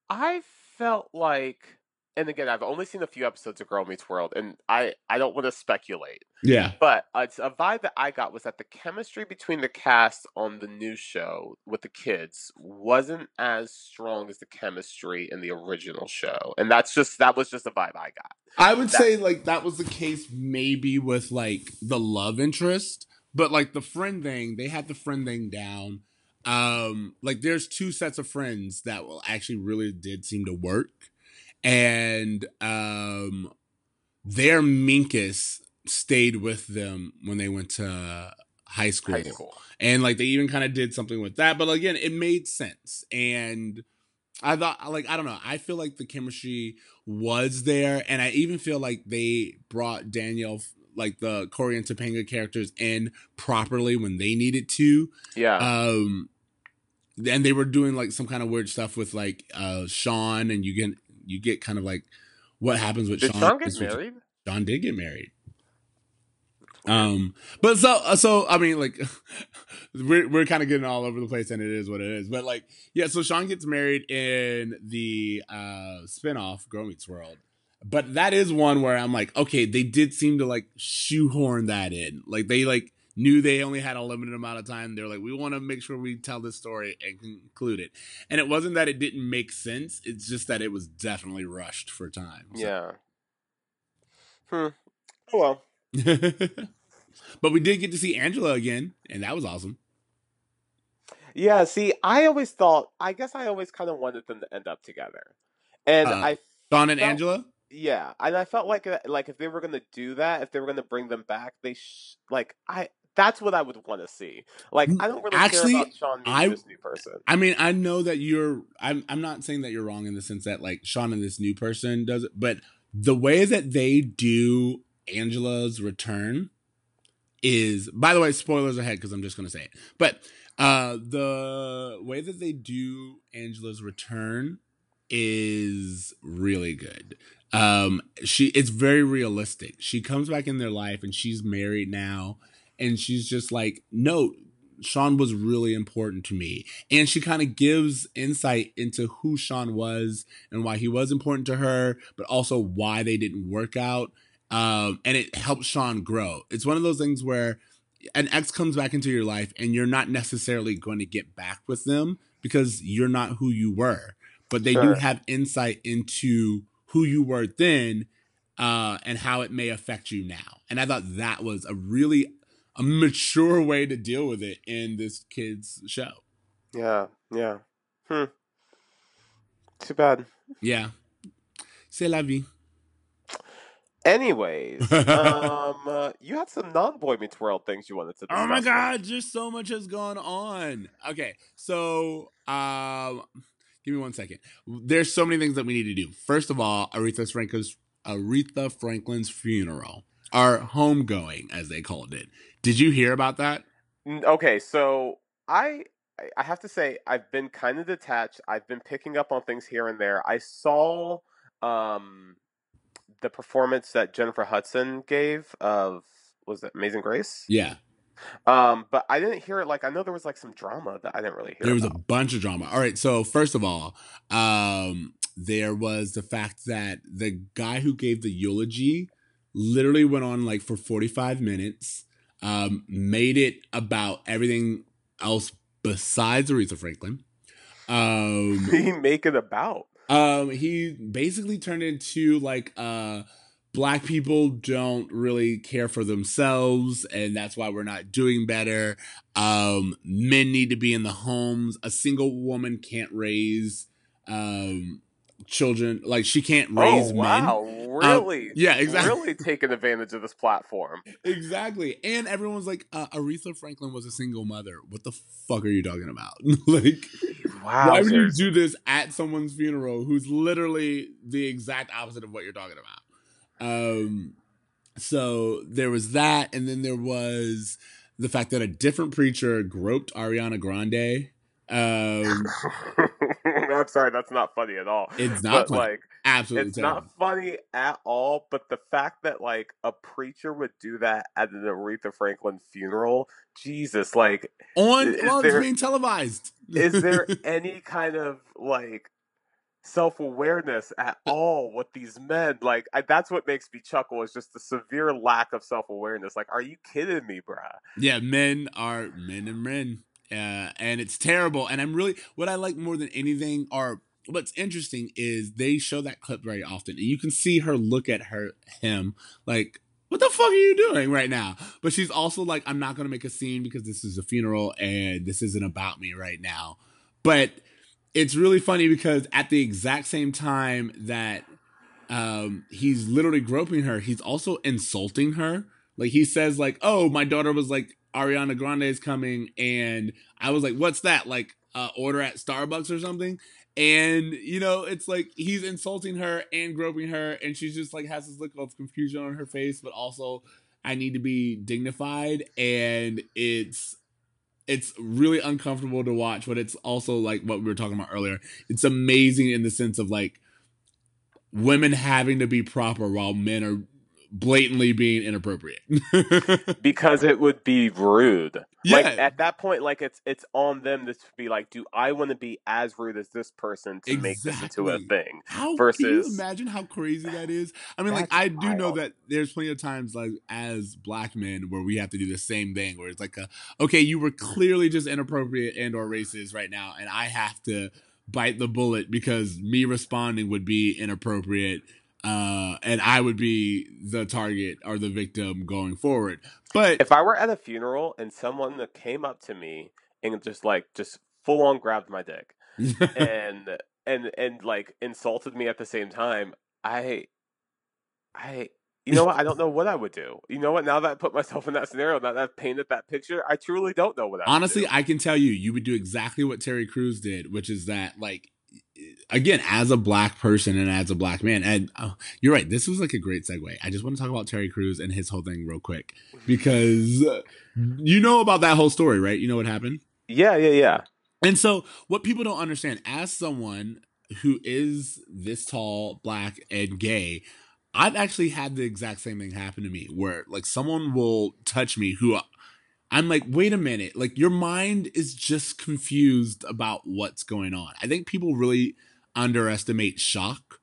Speaker 3: I felt like, and again, I've only seen a few episodes of Girl Meets World, and I I don't want to speculate,
Speaker 2: yeah,
Speaker 3: but it's a vibe that I got was that the chemistry between the cast on the new show with the kids wasn't as strong as the chemistry in the original show, and that's just that was just a vibe I got.
Speaker 2: I would
Speaker 3: That-
Speaker 2: say like that was the case maybe with like the love interest, but like the friend thing, they had the friend thing down. Um, like there's two sets of friends that will actually really did seem to work, and um, their Minkus stayed with them when they went to high school.
Speaker 3: High school.
Speaker 2: and like they even kind of did something with that but again it made sense and i thought like i don't know i feel like the chemistry was there and i even feel like they brought danielle like the Corey and Topanga characters in properly when they needed to
Speaker 3: Yeah.
Speaker 2: um and they were doing like some kind of weird stuff with like uh sean and you get you get kind of like what happens with
Speaker 3: Did
Speaker 2: sean
Speaker 3: Sean get married?
Speaker 2: Sean did get married. Um, but so uh, so I mean, like we're we're kind of getting all over the place, and it is what it is. But like, yeah, so Sean gets married in the uh spinoff Girl Meets World. But that is one where I'm like, okay, they did seem to like shoehorn that in. Like they like knew they only had a limited amount of time. They're like, we want to make sure we tell this story and conclude it. And it wasn't that it didn't make sense. It's just that it was definitely rushed for time. So-
Speaker 3: Yeah. Hmm. Oh well.
Speaker 2: but we did get to see Angela again, and that was awesome.
Speaker 3: Yeah, see, I always thought, I guess I always kind of wanted them to end up together. And
Speaker 2: Uh,
Speaker 3: I,
Speaker 2: Dawn and
Speaker 3: Well-
Speaker 2: Angela.
Speaker 3: yeah, and I felt like, like if they were going to do that, if they were going to bring them back, they, sh- like, I, that's what I would want to see. Like, I don't really
Speaker 2: Actually,
Speaker 3: care about Sean meeting
Speaker 2: I-
Speaker 3: this new person.
Speaker 2: I mean, I know that you're. I'm. I'm not saying that you're wrong in the sense that like Sean and this new person does it, but the way that they do Angela's return is. By the way, spoilers ahead because I'm just going to say it. But uh the way that they do Angela's return is really good. Um she it's very realistic. She comes back in their life and she's married now and she's just like, "No, Sean was really important to me." And she kind of gives insight into who Sean was and why he was important to her, but also why they didn't work out. Um and it helps Sean grow. It's one of those things where an ex comes back into your life and you're not necessarily going to get back with them because you're not who you were but they do have insight into who you were then uh, and how it may affect you now. And I thought that was a really a mature way to deal with it in this kid's show.
Speaker 3: Yeah. Yeah. Hmm. Too bad.
Speaker 2: Yeah. C'est la vie.
Speaker 3: Anyways, um, uh, you had some non-Boy Meets World things you wanted to discuss.
Speaker 2: Oh my god, just so much has gone on. Okay, so um give me one second. There's so many things that we need to do. First of all, Aretha Franklin's Aretha Franklin's funeral. Our homegoing, as they called it. Did you hear about that?
Speaker 3: Okay, so I I- have to say I've been kind of detached. I've been picking up on things here and there. I saw um the performance that Jennifer Hudson gave of was it Amazing Grace?
Speaker 2: Yeah.
Speaker 3: Um, but I didn't hear it. Like I know there was like some drama that I didn't really hear.
Speaker 2: There was a bunch of drama. All right, so first of all, um, there was the fact that the guy who gave the eulogy literally went on like for 45 minutes, um, made it about everything else besides Aretha Franklin. Um,
Speaker 3: he make it about.
Speaker 2: um, he basically turned into like uh black people don't really care for themselves and that's why we're not doing better. Um men need to be in the homes. A single woman can't raise um children like she can't raise
Speaker 3: oh
Speaker 2: men.
Speaker 3: wow, really?
Speaker 2: yeah, exactly.
Speaker 3: Really taking advantage of this platform.
Speaker 2: Exactly. And everyone's like, uh, Aretha Franklin was a single mother. What the fuck are you talking about? like,
Speaker 3: Wow.
Speaker 2: why would you do this at someone's funeral who's literally the exact opposite of what you're talking about? Um, so there was that, and then there was the fact that a different preacher groped Ariana Grande. Um,
Speaker 3: I'm sorry, that's not funny at all.
Speaker 2: it's not
Speaker 3: but
Speaker 2: funny.
Speaker 3: like
Speaker 2: absolutely
Speaker 3: it's
Speaker 2: terrible.
Speaker 3: not funny at all. But the fact that like a preacher would do that at an Aretha Franklin funeral, Jesus, like,
Speaker 2: on well,
Speaker 3: there-
Speaker 2: it's being televised.
Speaker 3: is there any kind of like self awareness at all with these men? Like, I, that's what makes me chuckle is just the severe lack of self awareness. Like, are you kidding me, bruh?
Speaker 2: Yeah, men are men and men. Uh, and it's terrible. And I'm really what I like more than anything are what's interesting is they show that clip very often. And you can see her look at her him like, what the fuck are you doing right now? But she's also like, I'm not gonna make a scene because this is a funeral and this isn't about me right now. But it's really funny because at the exact same time that um he's literally groping her, he's also insulting her. Like he says, like, "Oh, my daughter was like Ariana Grande is coming," and I was like, "What's that? Like, uh, order at Starbucks or something?" And you know, it's like he's insulting her and groping her, and she's just like has this look of confusion on her face, but also I need to be dignified, and it's it's really uncomfortable to watch, but it's also like what we were talking about earlier. It's amazing in the sense of like women having to be proper while men are blatantly being inappropriate.
Speaker 3: Because it would be rude. Like
Speaker 2: Yeah.
Speaker 3: at that point, like it's it's on them to be like, do I want to be as rude as this person to make this into a thing?
Speaker 2: How can
Speaker 3: Versus-
Speaker 2: you imagine how crazy that is? I mean, like I do know that there's plenty of times, like as black men, where we have to do the same thing, where it's like, a, okay, you were clearly just inappropriate and or racist right now, and I have to bite the bullet because me responding would be inappropriate, uh, and I would be the target or the victim going forward. But
Speaker 3: If I were at a funeral and someone that came up to me and just like just full on grabbed my dick and and and like insulted me at the same time, I I you know what? I don't know what I would do. You know what? Now that I put myself in that scenario, now that I've painted that picture, I truly don't know what I would
Speaker 2: Honestly. I can tell you, you would do exactly what Terry Crews did, which is that, like, again, as a black person and as a black man, and uh, you're right, this was like a great segue. I just want to talk about Terry Crews and his whole thing real quick because uh, you know about that whole story, right? You know what happened?
Speaker 3: Yeah, yeah, yeah.
Speaker 2: And so, what people don't understand, as someone who is this tall, black, and gay, I've actually had the exact same thing happen to me where, like, someone will touch me who I'm like, wait a minute, like, your mind is just confused about what's going on. I think people really underestimate shock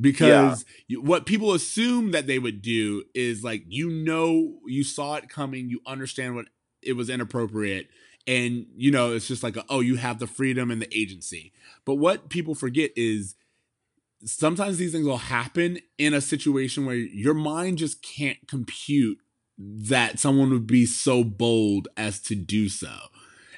Speaker 2: because you, what people assume that they would do is like, you know, you saw it coming, you understand what it was inappropriate and you know it's just like a, oh you have the freedom and the agency. But what people forget is sometimes these things will happen in a situation where your mind just can't compute that someone would be so bold as to do so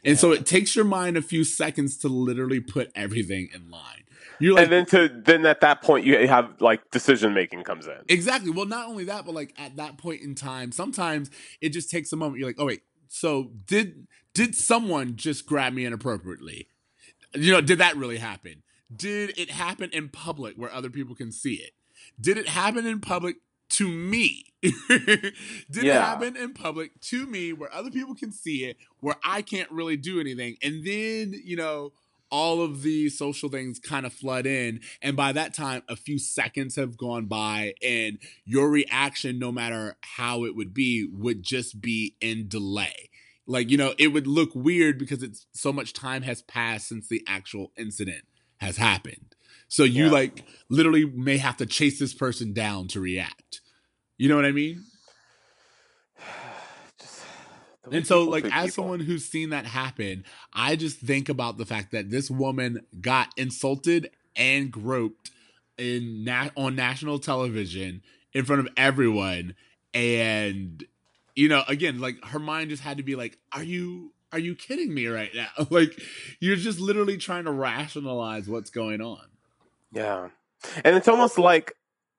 Speaker 2: And so it takes your mind a few seconds to literally put everything in line. You're like,
Speaker 3: and then to then at that point you have like decision making comes in.
Speaker 2: Exactly. Well, not only that, but like at that point in time, sometimes it just takes a moment. You're like, oh wait, so did did someone just grab me inappropriately? You know, did that really happen? Did it happen in public where other people can see it? Did it happen in public to me? did it
Speaker 3: Yeah.
Speaker 2: happen in public to me where other people can see it, where I can't really do anything? And then, you know, all of the social things kind of flood in. And by that time, a few seconds have gone by, and your reaction, no matter how it would be, would just be in delay. Like, you know, it would look weird because it's so much time has passed since the actual incident has happened. So you
Speaker 3: Yeah.
Speaker 2: like literally may have to chase this person down to react. You know what I mean?
Speaker 3: Just
Speaker 2: And so, like, as
Speaker 3: people.
Speaker 2: someone who's seen that happen, I just think about the fact that this woman got insulted and groped in na- on national television in front of everyone, and you know, again, like her mind just had to be like, "Are you are you kidding me right now?" like, you're just literally trying to rationalize what's going on.
Speaker 3: Yeah. And it's almost like,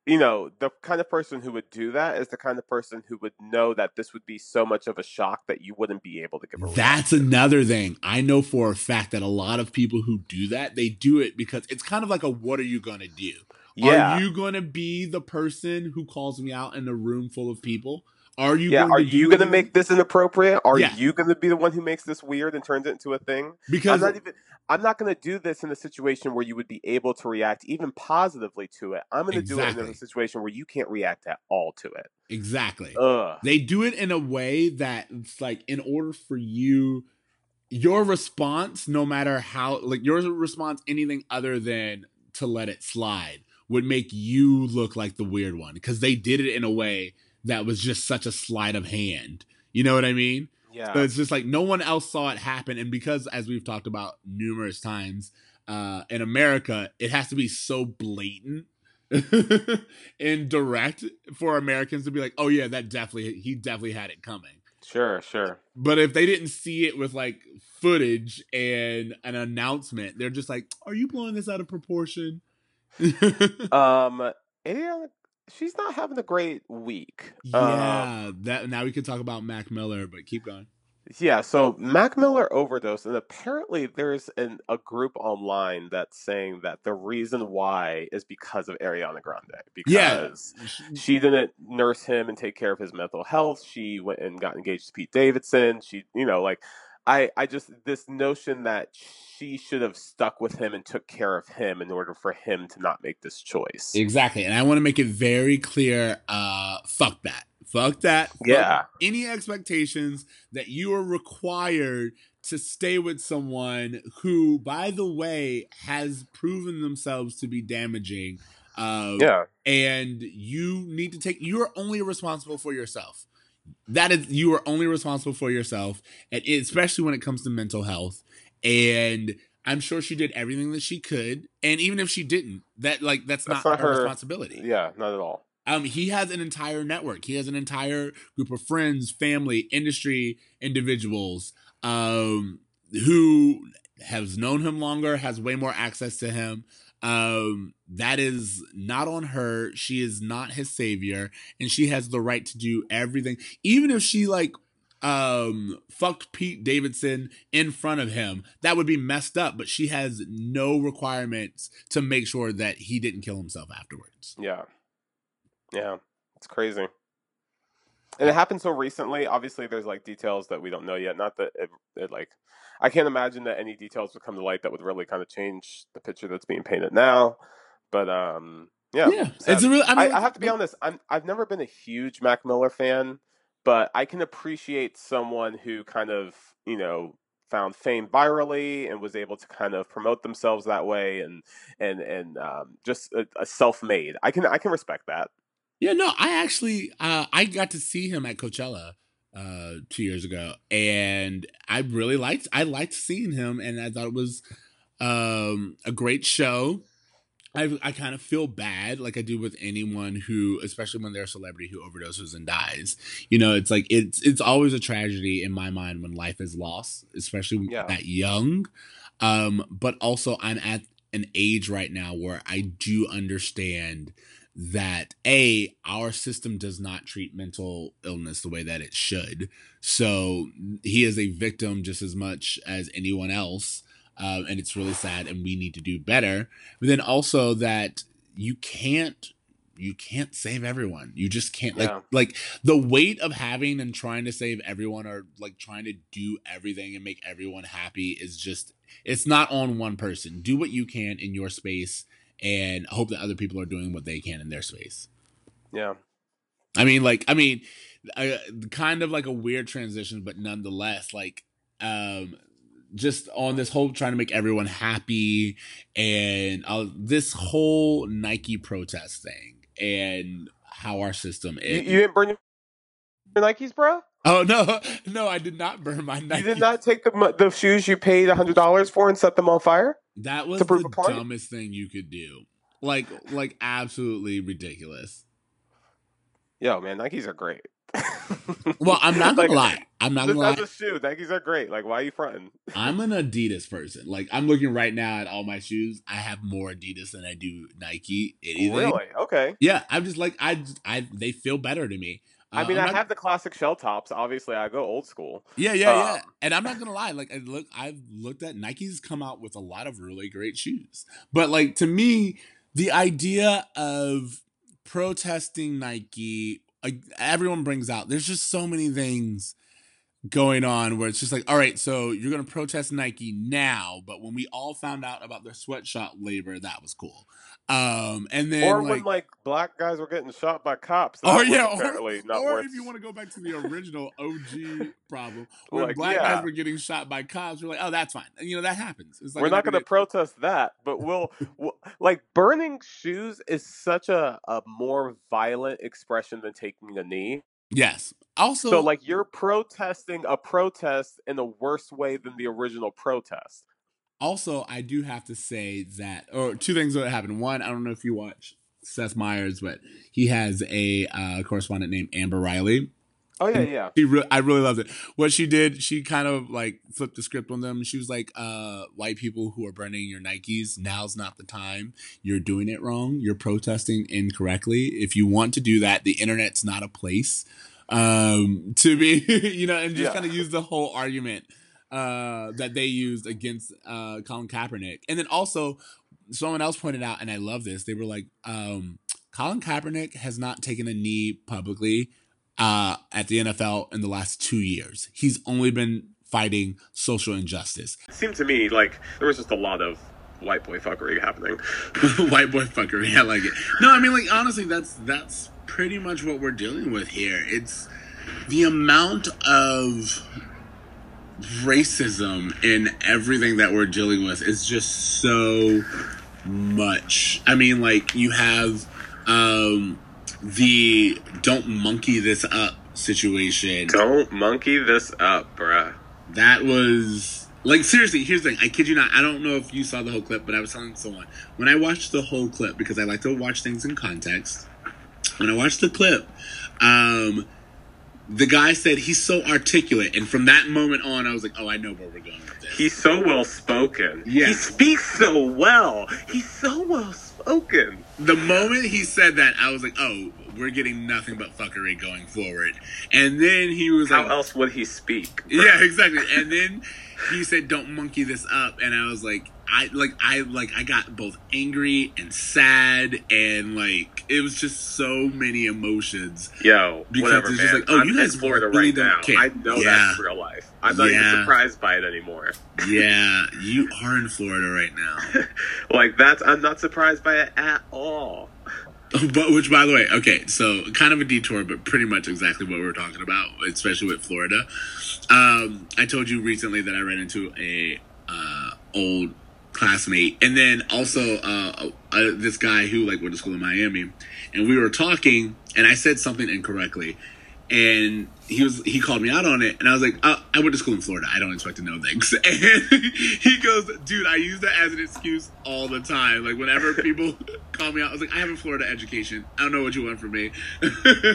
Speaker 3: you know, the kind of person who would do that is the kind of person who would know that this would be so much of a shock that you wouldn't be able to give a
Speaker 2: That's another thing. I know for a fact that a lot of people who do that, they do it because it's kind of like a what are you going to do?
Speaker 3: Yeah.
Speaker 2: Are you going to be the person who calls me out in a room full of people? Are you
Speaker 3: yeah,
Speaker 2: going
Speaker 3: are
Speaker 2: to
Speaker 3: you going to make this inappropriate? Are
Speaker 2: Yeah.
Speaker 3: you going to be the one who makes this weird and turns it into a thing? I'm
Speaker 2: because
Speaker 3: not even I'm not going to do this in a situation where you would be able to react even positively to it. I'm going to do it in a situation where you can't react at all to it.
Speaker 2: exactly.
Speaker 3: Ugh.
Speaker 2: They do it in a way that it's like in order for you your response no matter how like your response anything other than to let it slide would make you look like the weird one because they did it in a way that was just such a sleight of hand. You know what I mean?
Speaker 3: Yeah.
Speaker 2: So it's just like no one else saw it happen. And because, as we've talked about numerous times, uh, in America, it has to be so blatant and direct for Americans to be like, oh, yeah, that definitely, he definitely had it coming.
Speaker 3: Sure, sure.
Speaker 2: But if they didn't see it with like footage and an announcement, they're just like, are you blowing this out of proportion?
Speaker 3: Um, Ariana, she's not having a great week. Um,
Speaker 2: yeah, that now we can talk about Mac Miller, but keep going.
Speaker 3: yeah. So Mac Miller overdosed, and apparently there's an, a group online that's saying that the reason why is because of Ariana Grande.
Speaker 2: Yeah.
Speaker 3: Because she didn't nurse him and take care of his mental health. She went and got engaged to Pete Davidson. She, you know, like I, I just this notion that she should have stuck with him and took care of him in order for him to not make this choice.
Speaker 2: Exactly. And I want to make it very clear uh fuck that. Fuck that. Fuck
Speaker 3: Yeah.
Speaker 2: Any expectations that you are required to stay with someone who, by the way, has proven themselves to be damaging. Uh,
Speaker 3: Yeah.
Speaker 2: And you need to take, you are only responsible for yourself. That is, you are only responsible for yourself, and especially when it comes to mental health. And I'm sure she did everything that she could. And even if she didn't, that like that's,
Speaker 3: That's
Speaker 2: not,
Speaker 3: not
Speaker 2: her,
Speaker 3: her-
Speaker 2: responsibility.
Speaker 3: Yeah, not at all.
Speaker 2: Um, he has an entire network. He has an entire group of friends, family, industry individuals, um, who has known him longer, has way more access to him. Um, that is not on her. She is not his savior, and she has the right to do everything, even if she like um fucked Pete Davidson in front of him. That would be messed up, but she has no requirements to make sure that he didn't kill himself afterwards.
Speaker 3: Yeah. Yeah. It's crazy. And it happened so recently. Obviously, there's like details that we don't know yet. Not that it, it like, I can't imagine that any details would come to light that would really kind of change the picture that's being painted now. But um, yeah,
Speaker 2: Yeah, it's a real. I,
Speaker 3: I, I have to be honest. I'm I've never been a huge Mac Miller fan, but I can appreciate someone who kind of you know found fame virally and was able to kind of promote themselves that way and and and um, just a, a self-made. I can I can respect that.
Speaker 2: Yeah, no, I actually uh, I got to see him at Coachella uh, two years ago, and I really liked I liked seeing him, and I thought it was um, a great show. I I kind of feel bad, like I do with anyone who, especially when they're a celebrity who overdoses and dies. You know, it's like it's it's always a tragedy in my mind when life is lost, especially
Speaker 3: Yeah.
Speaker 2: that young. Um, but also, I'm at an age right now where I do understand that a our system does not treat mental illness the way that it should. So he is a victim just as much as anyone else. Um, and it's really sad, and we need to do better. But then also that you can't you can't save everyone. You just can't like
Speaker 3: Yeah.
Speaker 2: like the weight of having and trying to save everyone or like trying to do everything and make everyone happy is just it's not on one person. Do what you can in your space and hope that other people are doing what they can in their space.
Speaker 3: Yeah.
Speaker 2: I mean, like, I mean, uh, kind of like a weird transition, but nonetheless, like, um, just on this whole trying to make everyone happy and uh, this whole Nike protest thing and how our system
Speaker 3: You,
Speaker 2: is.
Speaker 3: you didn't bring your Nikes, bro?
Speaker 2: Oh no, no, I did not burn my Nike.
Speaker 3: You did not take the the shoes you paid hundred dollars for and set them on fire?
Speaker 2: That was the dumbest thing you could do. Like, like absolutely ridiculous.
Speaker 3: Yo, man, Nikes are great.
Speaker 2: Well, I'm not gonna
Speaker 3: Like,
Speaker 2: lie. I'm not gonna lie.
Speaker 3: a shoe, Nikes are great. Like, why are you fronting?
Speaker 2: I'm an Adidas person. Like I'm looking right now at all my shoes. I have more Adidas than I do Nike. Anything.
Speaker 3: Really? Okay.
Speaker 2: Yeah, I'm just like I, I they feel better to me.
Speaker 3: I
Speaker 2: Uh,
Speaker 3: mean, I
Speaker 2: not-
Speaker 3: have the classic shell tops. Obviously, I go old school.
Speaker 2: Yeah, yeah, yeah.
Speaker 3: um,
Speaker 2: And I'm not gonna lie. Like I look, I've looked at Nike's come out with a lot of really great shoes. But like to me, the idea of protesting Nike, like everyone brings out. There's just so many things going on where it's just like, all right, so you're gonna protest Nike now, but when we all found out about their sweatshop labor, that was cool. Um, and then
Speaker 3: or
Speaker 2: like,
Speaker 3: when like black guys were getting shot by cops. Oh
Speaker 2: yeah, or,
Speaker 3: apparently not
Speaker 2: or
Speaker 3: worth-
Speaker 2: if you want to go back to the original OG problem, where
Speaker 3: Like,
Speaker 2: black
Speaker 3: yeah.
Speaker 2: guys were getting shot by cops, we're like, oh, that's fine. And, you know, that happens. It's like
Speaker 3: we're not going to protest that, but we'll, we'll like burning shoes is such a, a more violent expression than taking a knee.
Speaker 2: Yes. Also,
Speaker 3: So like you're protesting a protest in a worse way than the original protest.
Speaker 2: Also, I do have to say that, or two things that happened. One, I don't know if you watch Seth Meyers, but he has a uh, correspondent named Amber Riley.
Speaker 3: Oh yeah, yeah.
Speaker 2: She re- I really loved it. What she did, she kind of like flipped the script on them. She was like, uh, white people who are burning your Nikes, now's not the time. You're doing it wrong. You're protesting incorrectly. If you want to do that, the internet's not a place um, to be, you know, and just
Speaker 3: Yeah.
Speaker 2: kind of use the whole argument uh, that they used against uh, Colin Kaepernick. And then also, someone else pointed out, and I love this, they were like, um, Colin Kaepernick has not taken a knee publicly uh, at the NFL in the last two years. He's only been fighting social injustice.
Speaker 3: It seemed to me like there was just a lot of white boy fuckery happening.
Speaker 2: White boy fuckery, I like it. No, I mean, like honestly, that's that's pretty much what we're dealing with here. It's the amount of racism in everything that we're dealing with is just so much. I mean, like you have um the don't monkey this up situation.
Speaker 3: Don't monkey this up, bruh.
Speaker 2: That was like seriously. Here's the thing. I kid you not. I don't know if you saw the whole clip, but I was telling someone when I watched the whole clip because I like to watch things in context. When I watched the clip, um, the guy said he's so articulate, and from that moment on, I was like, oh, I know where we're going with this.
Speaker 3: He's so well spoken.
Speaker 2: Yeah.
Speaker 3: He speaks so well. He's so well spoken.
Speaker 2: the moment he said that, I was like, oh, we're getting nothing but fuckery going forward. And then he was like
Speaker 3: How
Speaker 2: like,
Speaker 3: else would he speak?
Speaker 2: Yeah, exactly. And then he said, "Don't monkey this up," and I was like, I like, I like, I got both angry and sad, and like, it was just so many emotions.
Speaker 3: Yo,
Speaker 2: Because
Speaker 3: whatever,
Speaker 2: it's
Speaker 3: man.
Speaker 2: just like, oh,
Speaker 3: I'm
Speaker 2: you guys
Speaker 3: in Florida
Speaker 2: really
Speaker 3: right now.
Speaker 2: care.
Speaker 3: I know
Speaker 2: Yeah.
Speaker 3: that's real life. I'm not
Speaker 2: Yeah.
Speaker 3: even surprised by it anymore.
Speaker 2: Yeah, you are in Florida right now.
Speaker 3: Like that's I'm not surprised by it at all.
Speaker 2: but which, by the way, okay, so kind of a detour, but pretty much exactly what we are talking about, especially with Florida. Um, I told you recently that I ran into a uh, old classmate, and then also uh, uh, this guy who like went to school in Miami, and we were talking, and I said something incorrectly, and he was he called me out on it, and I was like, uh, I went to school in Florida. I don't expect to know things. And he goes, dude, I use that as an excuse all the time. Like whenever people call me out, I was like, I have a Florida education. I don't know what you want from me.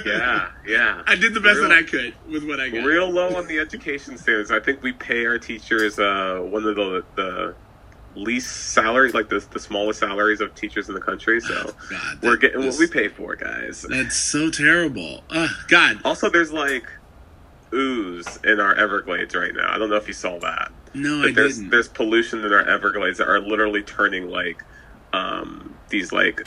Speaker 3: Yeah, yeah.
Speaker 2: I did the best
Speaker 3: Real-
Speaker 2: that I could with what I got.
Speaker 3: Real low on the education standards. I think we pay our teachers uh, one of the the least salaries, like the the smallest salaries of teachers in the country. So
Speaker 2: God,
Speaker 3: we're
Speaker 2: that-
Speaker 3: getting what we pay for, guys.
Speaker 2: That's so terrible. Uh, God,
Speaker 3: Also, there's like ooze in our Everglades right now. I don't know if you saw that.
Speaker 2: no, I
Speaker 3: there's
Speaker 2: didn't.
Speaker 3: there's pollution in our Everglades that are literally turning like um, these like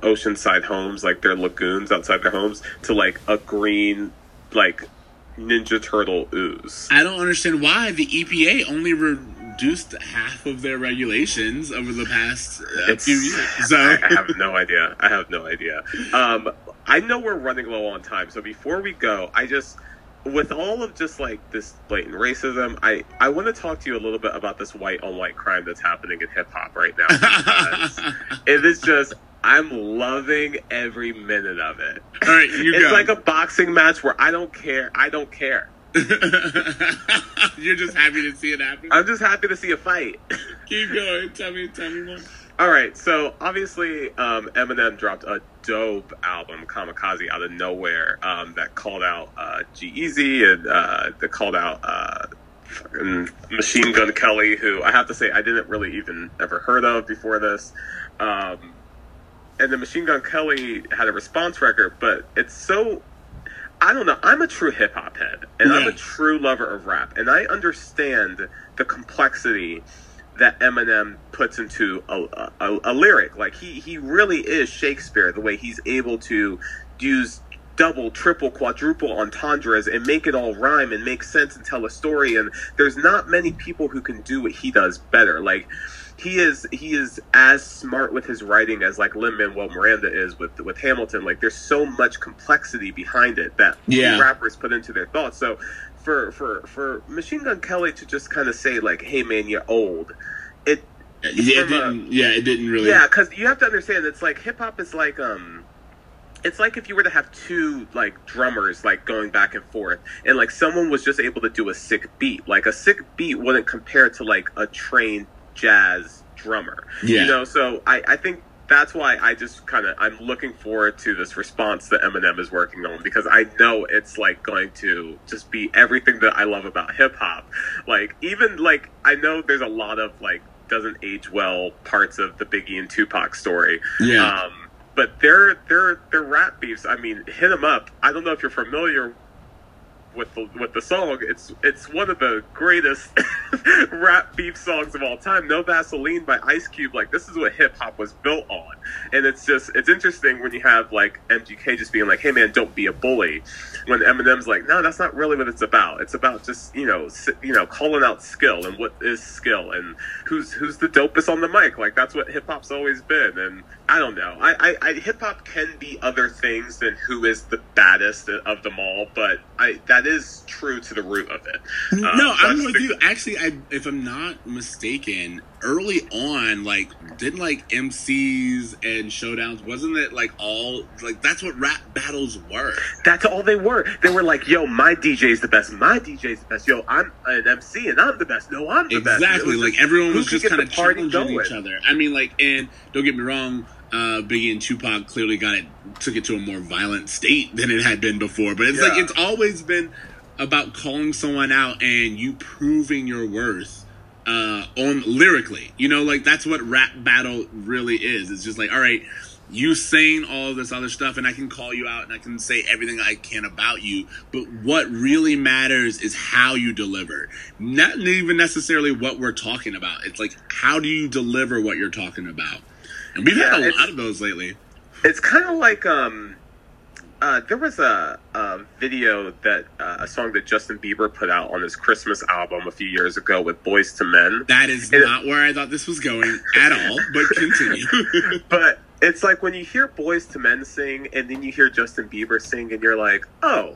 Speaker 3: oceanside homes, like their lagoons outside their homes, to like a green like Ninja Turtle ooze.
Speaker 2: I don't understand why the EPA only reduced half of their regulations over the past uh, few years. So
Speaker 3: I, I have no idea. I have no idea. Um, I know we're running low on time, so before we go, I just, with all of just like this blatant racism, I I want to talk to you a little bit about this white on white crime that's happening in hip hop right now. Because it is just. I'm loving every minute of it.
Speaker 2: All right, you
Speaker 3: it's
Speaker 2: go.
Speaker 3: like a boxing match where I don't care. I don't care.
Speaker 2: You're just happy to see it happen.
Speaker 3: I'm just happy to see a fight.
Speaker 2: Keep going. Tell me, tell me more.
Speaker 3: All right, so obviously um, Eminem dropped a dope album, Kamikaze, out of nowhere um, that called out uh, G-Eazy and uh, that called out uh, Machine Gun Kelly, who I have to say I didn't really even ever heard of before this. Um, and the Machine Gun Kelly had a response record, but it's so I don't know. I'm a true hip hop head, and I'm a true lover of rap, and I understand the complexity that Eminem puts into a, a, a lyric. Like he he really is Shakespeare. The way he's able to use double, triple, quadruple entendres and make it all rhyme and make sense and tell a story. And there's not many people who can do what he does better. Like he is he is as smart with his writing as like Lin Manuel Miranda is with with Hamilton. Like there's so much complexity behind it that
Speaker 2: Yeah.
Speaker 3: rappers put into their thoughts. So for for for Machine Gun Kelly to just kind of say like, "Hey man, you're old," it
Speaker 2: Yeah, it didn't. Yeah, it didn't really.
Speaker 3: yeah, because you have to understand it's like hip hop is like um, it's like if you were to have two like drummers like going back and forth, and like someone was just able to do a sick beat. Like a sick beat wouldn't compare to like a trained jazz drummer.
Speaker 2: Yeah.
Speaker 3: You know, so I I think. That's why I just kind of I'm looking forward to this response that Eminem is working on because I know it's like going to just be everything that I love about hip hop. Like even like I know there's a lot of like doesn't age well parts of the Biggie and Tupac story.
Speaker 2: Yeah.
Speaker 3: Um, but their their their rap beefs. I mean, hit them up. I don't know if you're familiar with the with the song. It's it's one of the greatest rap beef songs of all time. No Vaseline by Ice Cube. Like this is what hip hop was built on, and it's just it's interesting when you have like MGK just being like, "Hey man, don't be a bully," when Eminem's like, "No, that's not really what it's about. It's about just you know you know calling out skill and what is skill and who's who's the dopest on the mic. Like that's what hip hop's always been. And I don't know. I, I, I hip hop can be other things than who is the baddest of them all, but I that is true to the root of it. Um,
Speaker 2: no, I'm with
Speaker 3: think-
Speaker 2: you. Actually, I, if I'm not mistaken, early on, like, didn't like MCs and showdowns, wasn't it like all like that's what rap battles were?
Speaker 3: That's all they were. They were like, "Yo, my DJ is the best. My DJ is the best. Yo, I'm an MC and I'm the best. No, I'm the best."
Speaker 2: Exactly. Like everyone was just kind of challenging
Speaker 3: going?
Speaker 2: each other. I mean, like, and don't get me wrong, uh, Biggie and Tupac clearly got it, took it to a more violent state than it had been before. But it's like it's always been about calling someone out and you proving your worth uh, on lyrically. You know, like that's what rap battle really is. It's just like, all right, you saying all this other stuff, and I can call you out and I can say everything I can about you. But what really matters is how you deliver, not even necessarily what we're talking about. It's like how do you deliver what you're talking about. And we've
Speaker 3: Yeah,
Speaker 2: had a lot of those lately.
Speaker 3: It's kind of like um, uh, there was a, a video that uh, a song that Justin Bieber put out on his Christmas album a few years ago with Boyz II Men.
Speaker 2: That is
Speaker 3: It-
Speaker 2: not where I thought this was going at all. But continue.
Speaker 3: But it's like when you hear Boyz II Men sing and then you hear Justin Bieber sing and you're like, oh,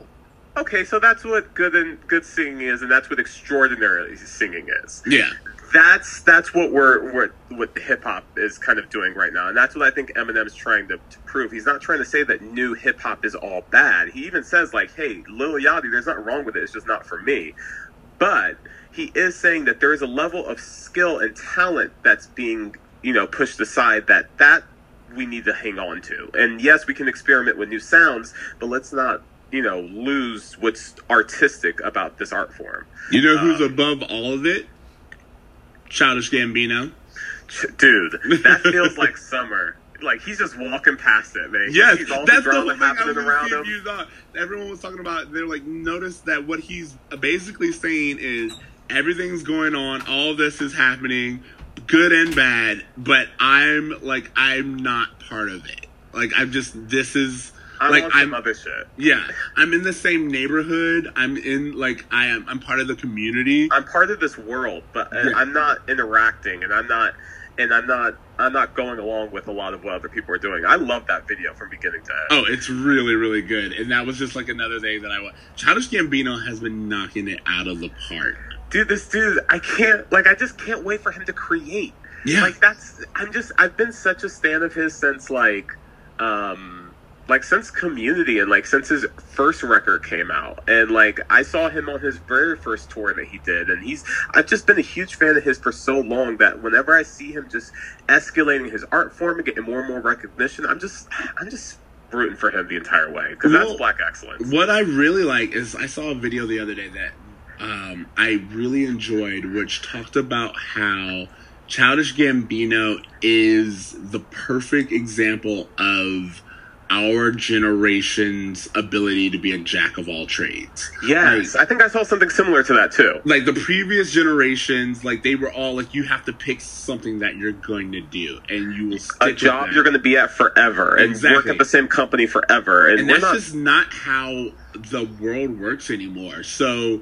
Speaker 3: okay, so that's what good and good singing is, and that's what extraordinary singing is.
Speaker 2: yeah.
Speaker 3: That's that's what we're, we're what hip hop is kind of doing right now, and that's what I think Eminem's trying to, to prove. He's not trying to say that new hip hop is all bad. He even says like, "Hey, Lil Yachty, there's nothing wrong with it. It's just not for me." But he is saying that there is a level of skill and talent that's being you know pushed aside that that we need to hang on to. And yes, we can experiment with new sounds, but let's not you know lose what's artistic about this art form.
Speaker 2: You know who's
Speaker 3: Uh,
Speaker 2: above all of it? Childish Gambino.
Speaker 3: Dude, that feels like summer. Like he's just walking past it, man.
Speaker 2: Yes,
Speaker 3: sees all
Speaker 2: that's
Speaker 3: the
Speaker 2: the whole thing. I
Speaker 3: happening
Speaker 2: was
Speaker 3: around him.
Speaker 2: Everyone was talking about. They're like, notice that what he's basically saying is everything's going on. All this is happening, good and bad. But I'm like, I'm not part of it. Like, I'm just. This is
Speaker 3: I'm
Speaker 2: like
Speaker 3: on some
Speaker 2: I'm.
Speaker 3: other shit.
Speaker 2: Yeah, I'm in the same neighborhood. I'm in like I am. I'm part of the community.
Speaker 3: I'm part of this world, but uh,
Speaker 2: Yeah.
Speaker 3: I'm not interacting, and I'm not, and I'm not, I'm not going along with a lot of what other people are doing. I love that video from beginning to end.
Speaker 2: Oh, it's really, really good. And that was just like another thing that I wa Childish Gambino has been knocking it out of the park.
Speaker 3: Dude, this dude, I can't, like, I just can't wait for him to create.
Speaker 2: Yeah.
Speaker 3: Like that's, I'm just, I've been such a fan of his since like, um, like since Community and like since his first record came out, and like I saw him on his very first tour that he did, and he's, I've just been a huge fan of his for so long that whenever I see him just escalating his art form and getting more and more recognition, I'm just, I'm just rooting for him the entire way because
Speaker 2: Well,
Speaker 3: that's black excellence.
Speaker 2: What I really like is I saw a video the other day that um, I really enjoyed, which talked about how Childish Gambino is the perfect example of our generation's ability to be a jack of all trades.
Speaker 3: Yes, I think I saw something similar to that too.
Speaker 2: like the previous generations, like they were all like you have to pick something that you're going to do, and you will
Speaker 3: a job you're going to be at forever and work at the same company forever and,
Speaker 2: and that's
Speaker 3: not
Speaker 2: just not how the world works anymore. So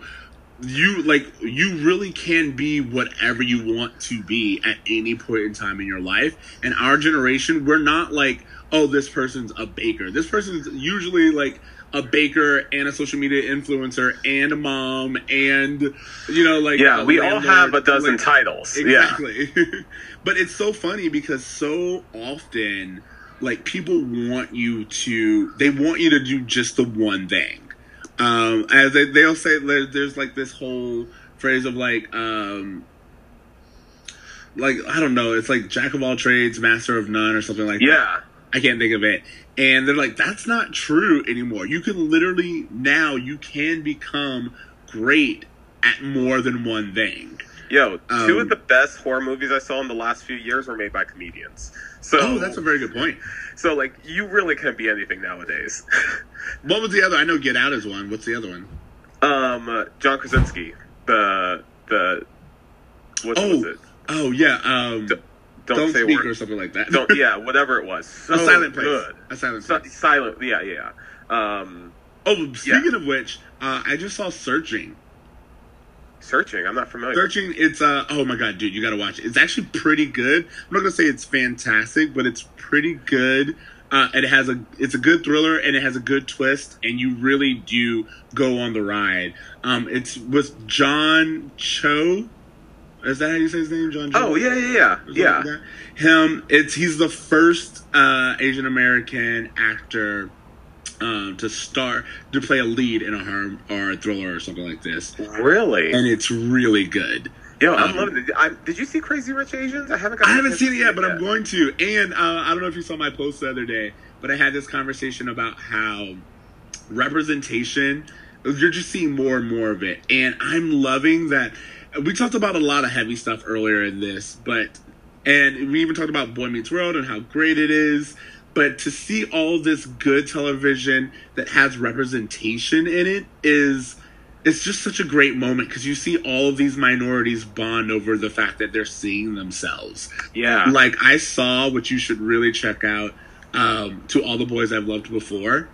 Speaker 2: you like you really can be whatever you want to be at any point in time in your life. And our generation, we're not like, oh, this person's a baker. This person's usually like a baker and a social media influencer and a mom and you know like
Speaker 3: yeah we all have a dozen
Speaker 2: like-
Speaker 3: titles yeah
Speaker 2: Exactly. but it's so funny because so often, like, people want you to, they want you to do just the one thing. Um, as they, they'll say, there, there's like this whole phrase of like, um, like, I don't know, it's like jack of all trades, master of none, or something like that.
Speaker 3: yeah
Speaker 2: I can't think of it. And they're like, that's not true anymore. You can literally, now, you can become great at more than one thing.
Speaker 3: Yo two
Speaker 2: Um,
Speaker 3: of the best horror movies i saw in the last few years were made by comedians so
Speaker 2: Oh, that's a very good point.
Speaker 3: so like you really can't be anything nowadays
Speaker 2: What was the other? I know Get Out is one. What's the other one?
Speaker 3: um uh, john krasinski the the what
Speaker 2: Oh,
Speaker 3: was it
Speaker 2: Oh yeah, um,
Speaker 3: D-
Speaker 2: don't,
Speaker 3: don't, say
Speaker 2: speak or something like that.
Speaker 3: don't yeah whatever it was so
Speaker 2: a silent place.
Speaker 3: good
Speaker 2: A silent
Speaker 3: Si-
Speaker 2: place.
Speaker 3: silent yeah yeah um
Speaker 2: Oh, speaking of which, uh, I just saw Searching.
Speaker 3: Searching i'm not familiar
Speaker 2: Searching. It's uh oh my god, dude, you gotta watch it. It's actually pretty good. I'm not gonna say it's fantastic, but it's pretty good. Uh, and it has a it's a good thriller and it has a good twist and you really do go on the ride. Um, it's with John Cho. Is that how you say his name, John? Cho?
Speaker 3: oh yeah yeah yeah yeah
Speaker 2: like. Him. It's he's the first uh, Asian American actor um, to star to play a lead in a horror or a thriller or something like this,
Speaker 3: really
Speaker 2: and it's really good.
Speaker 3: Yo, I'm
Speaker 2: Um,
Speaker 3: loving it. I, did you see Crazy Rich Asians? I haven't. Got
Speaker 2: I haven't seen it
Speaker 3: see
Speaker 2: yet, but I'm going to. And uh, I don't know if you saw my post the other day, but I had this conversation about how representation, you're just seeing more and more of it. And I'm loving that. We talked about a lot of heavy stuff earlier in this, but, and we even talked about Boy Meets World and how great it is. But to see all this good television that has representation in it is it's just such a great moment because you see all of these minorities bond over the fact that they're seeing themselves.
Speaker 3: Yeah.
Speaker 2: Like I saw, which you should really check out, um, to all the boys I've loved before,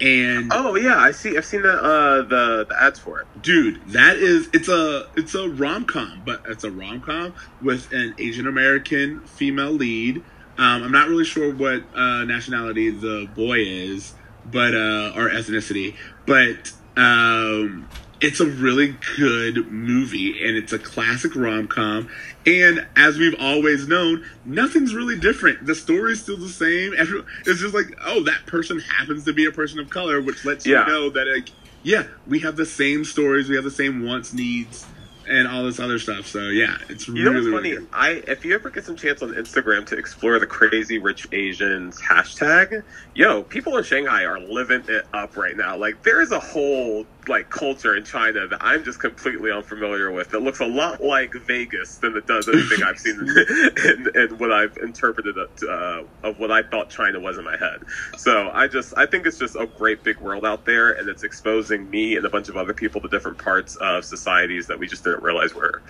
Speaker 2: and
Speaker 3: oh yeah, I see. I've seen the uh, the the ads for it.
Speaker 2: dude, that is it's a it's a rom com, but it's a rom com with an Asian American female lead. Um, I'm not really sure what uh, nationality the boy is, but uh, or ethnicity, but um, it's a really good movie and it's a classic rom-com and as we've always known nothing's really different the story's still the same it's just like oh that person happens to be a person of color which lets
Speaker 3: Yeah.
Speaker 2: you know that like yeah we have the same stories we have the same wants needs and all this other stuff so yeah it's
Speaker 3: You
Speaker 2: really
Speaker 3: know what's funny? I if you ever get some chance on Instagram to explore the crazy rich Asians hashtag, yo, people in Shanghai are living it up right now. Like there is a whole like culture in China that I'm just completely unfamiliar with. That looks a lot like Vegas than it does anything I've seen in, in what I've interpreted uh, of what I thought China was in my head. So I just I think it's just a great big world out there, and it's exposing me and a bunch of other people to different parts of societies that we just didn't realize were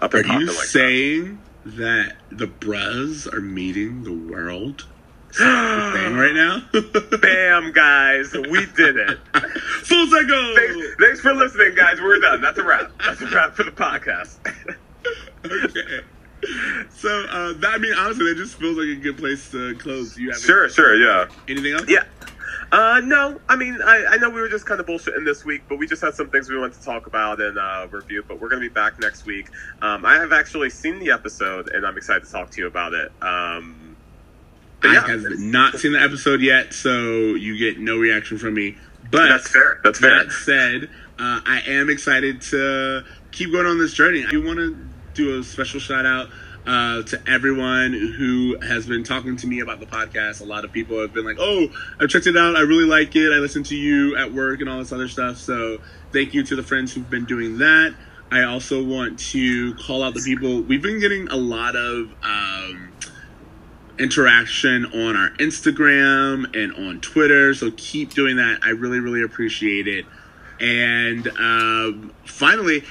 Speaker 3: up
Speaker 2: are
Speaker 3: and popping
Speaker 2: you
Speaker 3: like
Speaker 2: saying that the bros are meeting the world thing right now
Speaker 3: Bam, guys, we did it.
Speaker 2: full cycle
Speaker 3: Thanks, thanks for listening, guys. We're done. That's a wrap. That's a wrap for the podcast.
Speaker 2: okay. So uh, that I mean, honestly, that just feels like a good place to close. You have
Speaker 3: sure, sure, yeah.
Speaker 2: anything else?
Speaker 3: Yeah. Uh, no, I mean, I, I know we were just kind of bullshitting this week, but we just had some things we wanted to talk about and uh, review. But we're going to be back next week. Um, I have actually seen the episode, and I'm excited to talk to you about it. Um, but
Speaker 2: I have not seen the episode yet, so you get no reaction from me. But
Speaker 3: that's fair. That's fair.
Speaker 2: that said, uh, I am excited to keep going on this journey. I do want to do a special shout out uh, to everyone who has been talking to me about the podcast. A lot of people have been like, "Oh, I checked it out. I really like it. I listen to you at work and all this other stuff." So, thank you to the friends who've been doing that. I also want to call out the people. We've been getting a lot of um, interaction on our Instagram and on Twitter. So keep doing that. I really, really appreciate it. And um, finally,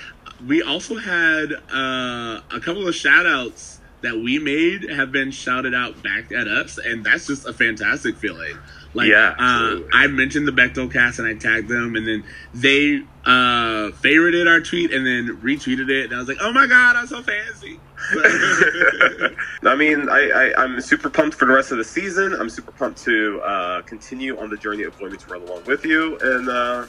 Speaker 2: we also had uh, a couple of shout outs that we made have been shouted out back at us. And that's just a fantastic feeling. Like,
Speaker 3: Yeah,
Speaker 2: uh. I mentioned the Bechdel cast and I tagged them, and then they uh, favorited our tweet and then retweeted it. And I was like, oh my God, I'm so fancy.
Speaker 3: I mean, I, I, I'm super pumped for the rest of the season. I'm super pumped to uh, continue on the journey of Boy Meets World along with you, and uh,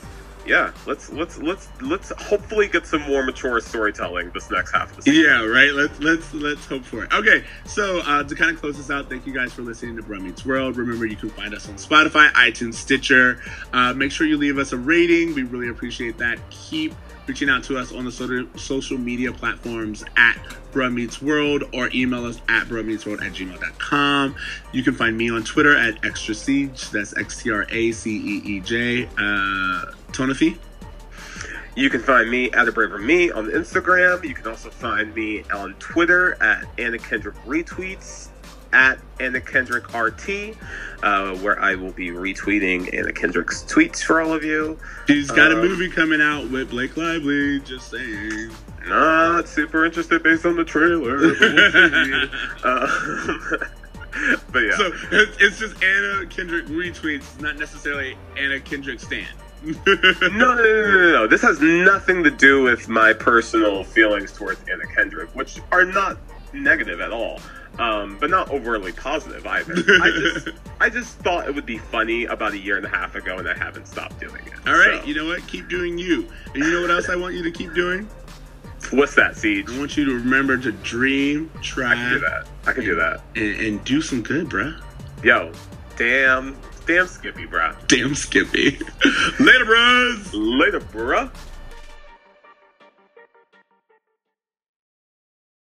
Speaker 3: yeah, let's let's let's let's hopefully get some more mature storytelling this next half of the season.
Speaker 2: Yeah, right. Let's let's let's hope for it. Okay, so uh, to kind of close this out, thank you guys for listening to Bruh Meets World. Remember, you can find us on Spotify, iTunes, Stitcher. Uh, make sure you leave us a rating. We really appreciate that. Keep reaching out to us on the so- social media platforms at Bruh Meets World or email us at bruhmeetsworld at gmail.com. You can find me on Twitter at Extra Siege. That's X T R A C E E J. Uh, Tonathy.
Speaker 3: You can find me at a braver me on Instagram. You can also find me on Twitter at Anna Kendrick retweets at Anna Kendrick RT, uh, where I will be retweeting Anna Kendrick's tweets for all of you.
Speaker 2: She's got a
Speaker 3: Um,
Speaker 2: movie coming out with Blake Lively. Just saying.
Speaker 3: Not super interested based on the trailer. but we'll. Uh, but yeah.
Speaker 2: So it's, it's just Anna Kendrick retweets, not necessarily Anna Kendrick stan.
Speaker 3: No, no, no, no, no. This has nothing to do with my personal feelings towards Anna Kendrick, which are not negative at all, um, but not overly positive either. I just, I just thought it would be funny about a year and a half ago, and I haven't stopped doing it.
Speaker 2: All right,
Speaker 3: So,
Speaker 2: you know what? Keep doing you. And you know what else I want you to keep doing?
Speaker 3: what's that, Siege?
Speaker 2: I want you to remember to dream, try,
Speaker 3: I can do that. I can do that.
Speaker 2: And, and do some good, bruh.
Speaker 3: Yo, damn, damn, Skippy, bro.
Speaker 2: Damn Skippy. Later, bros.
Speaker 3: Later, bruh.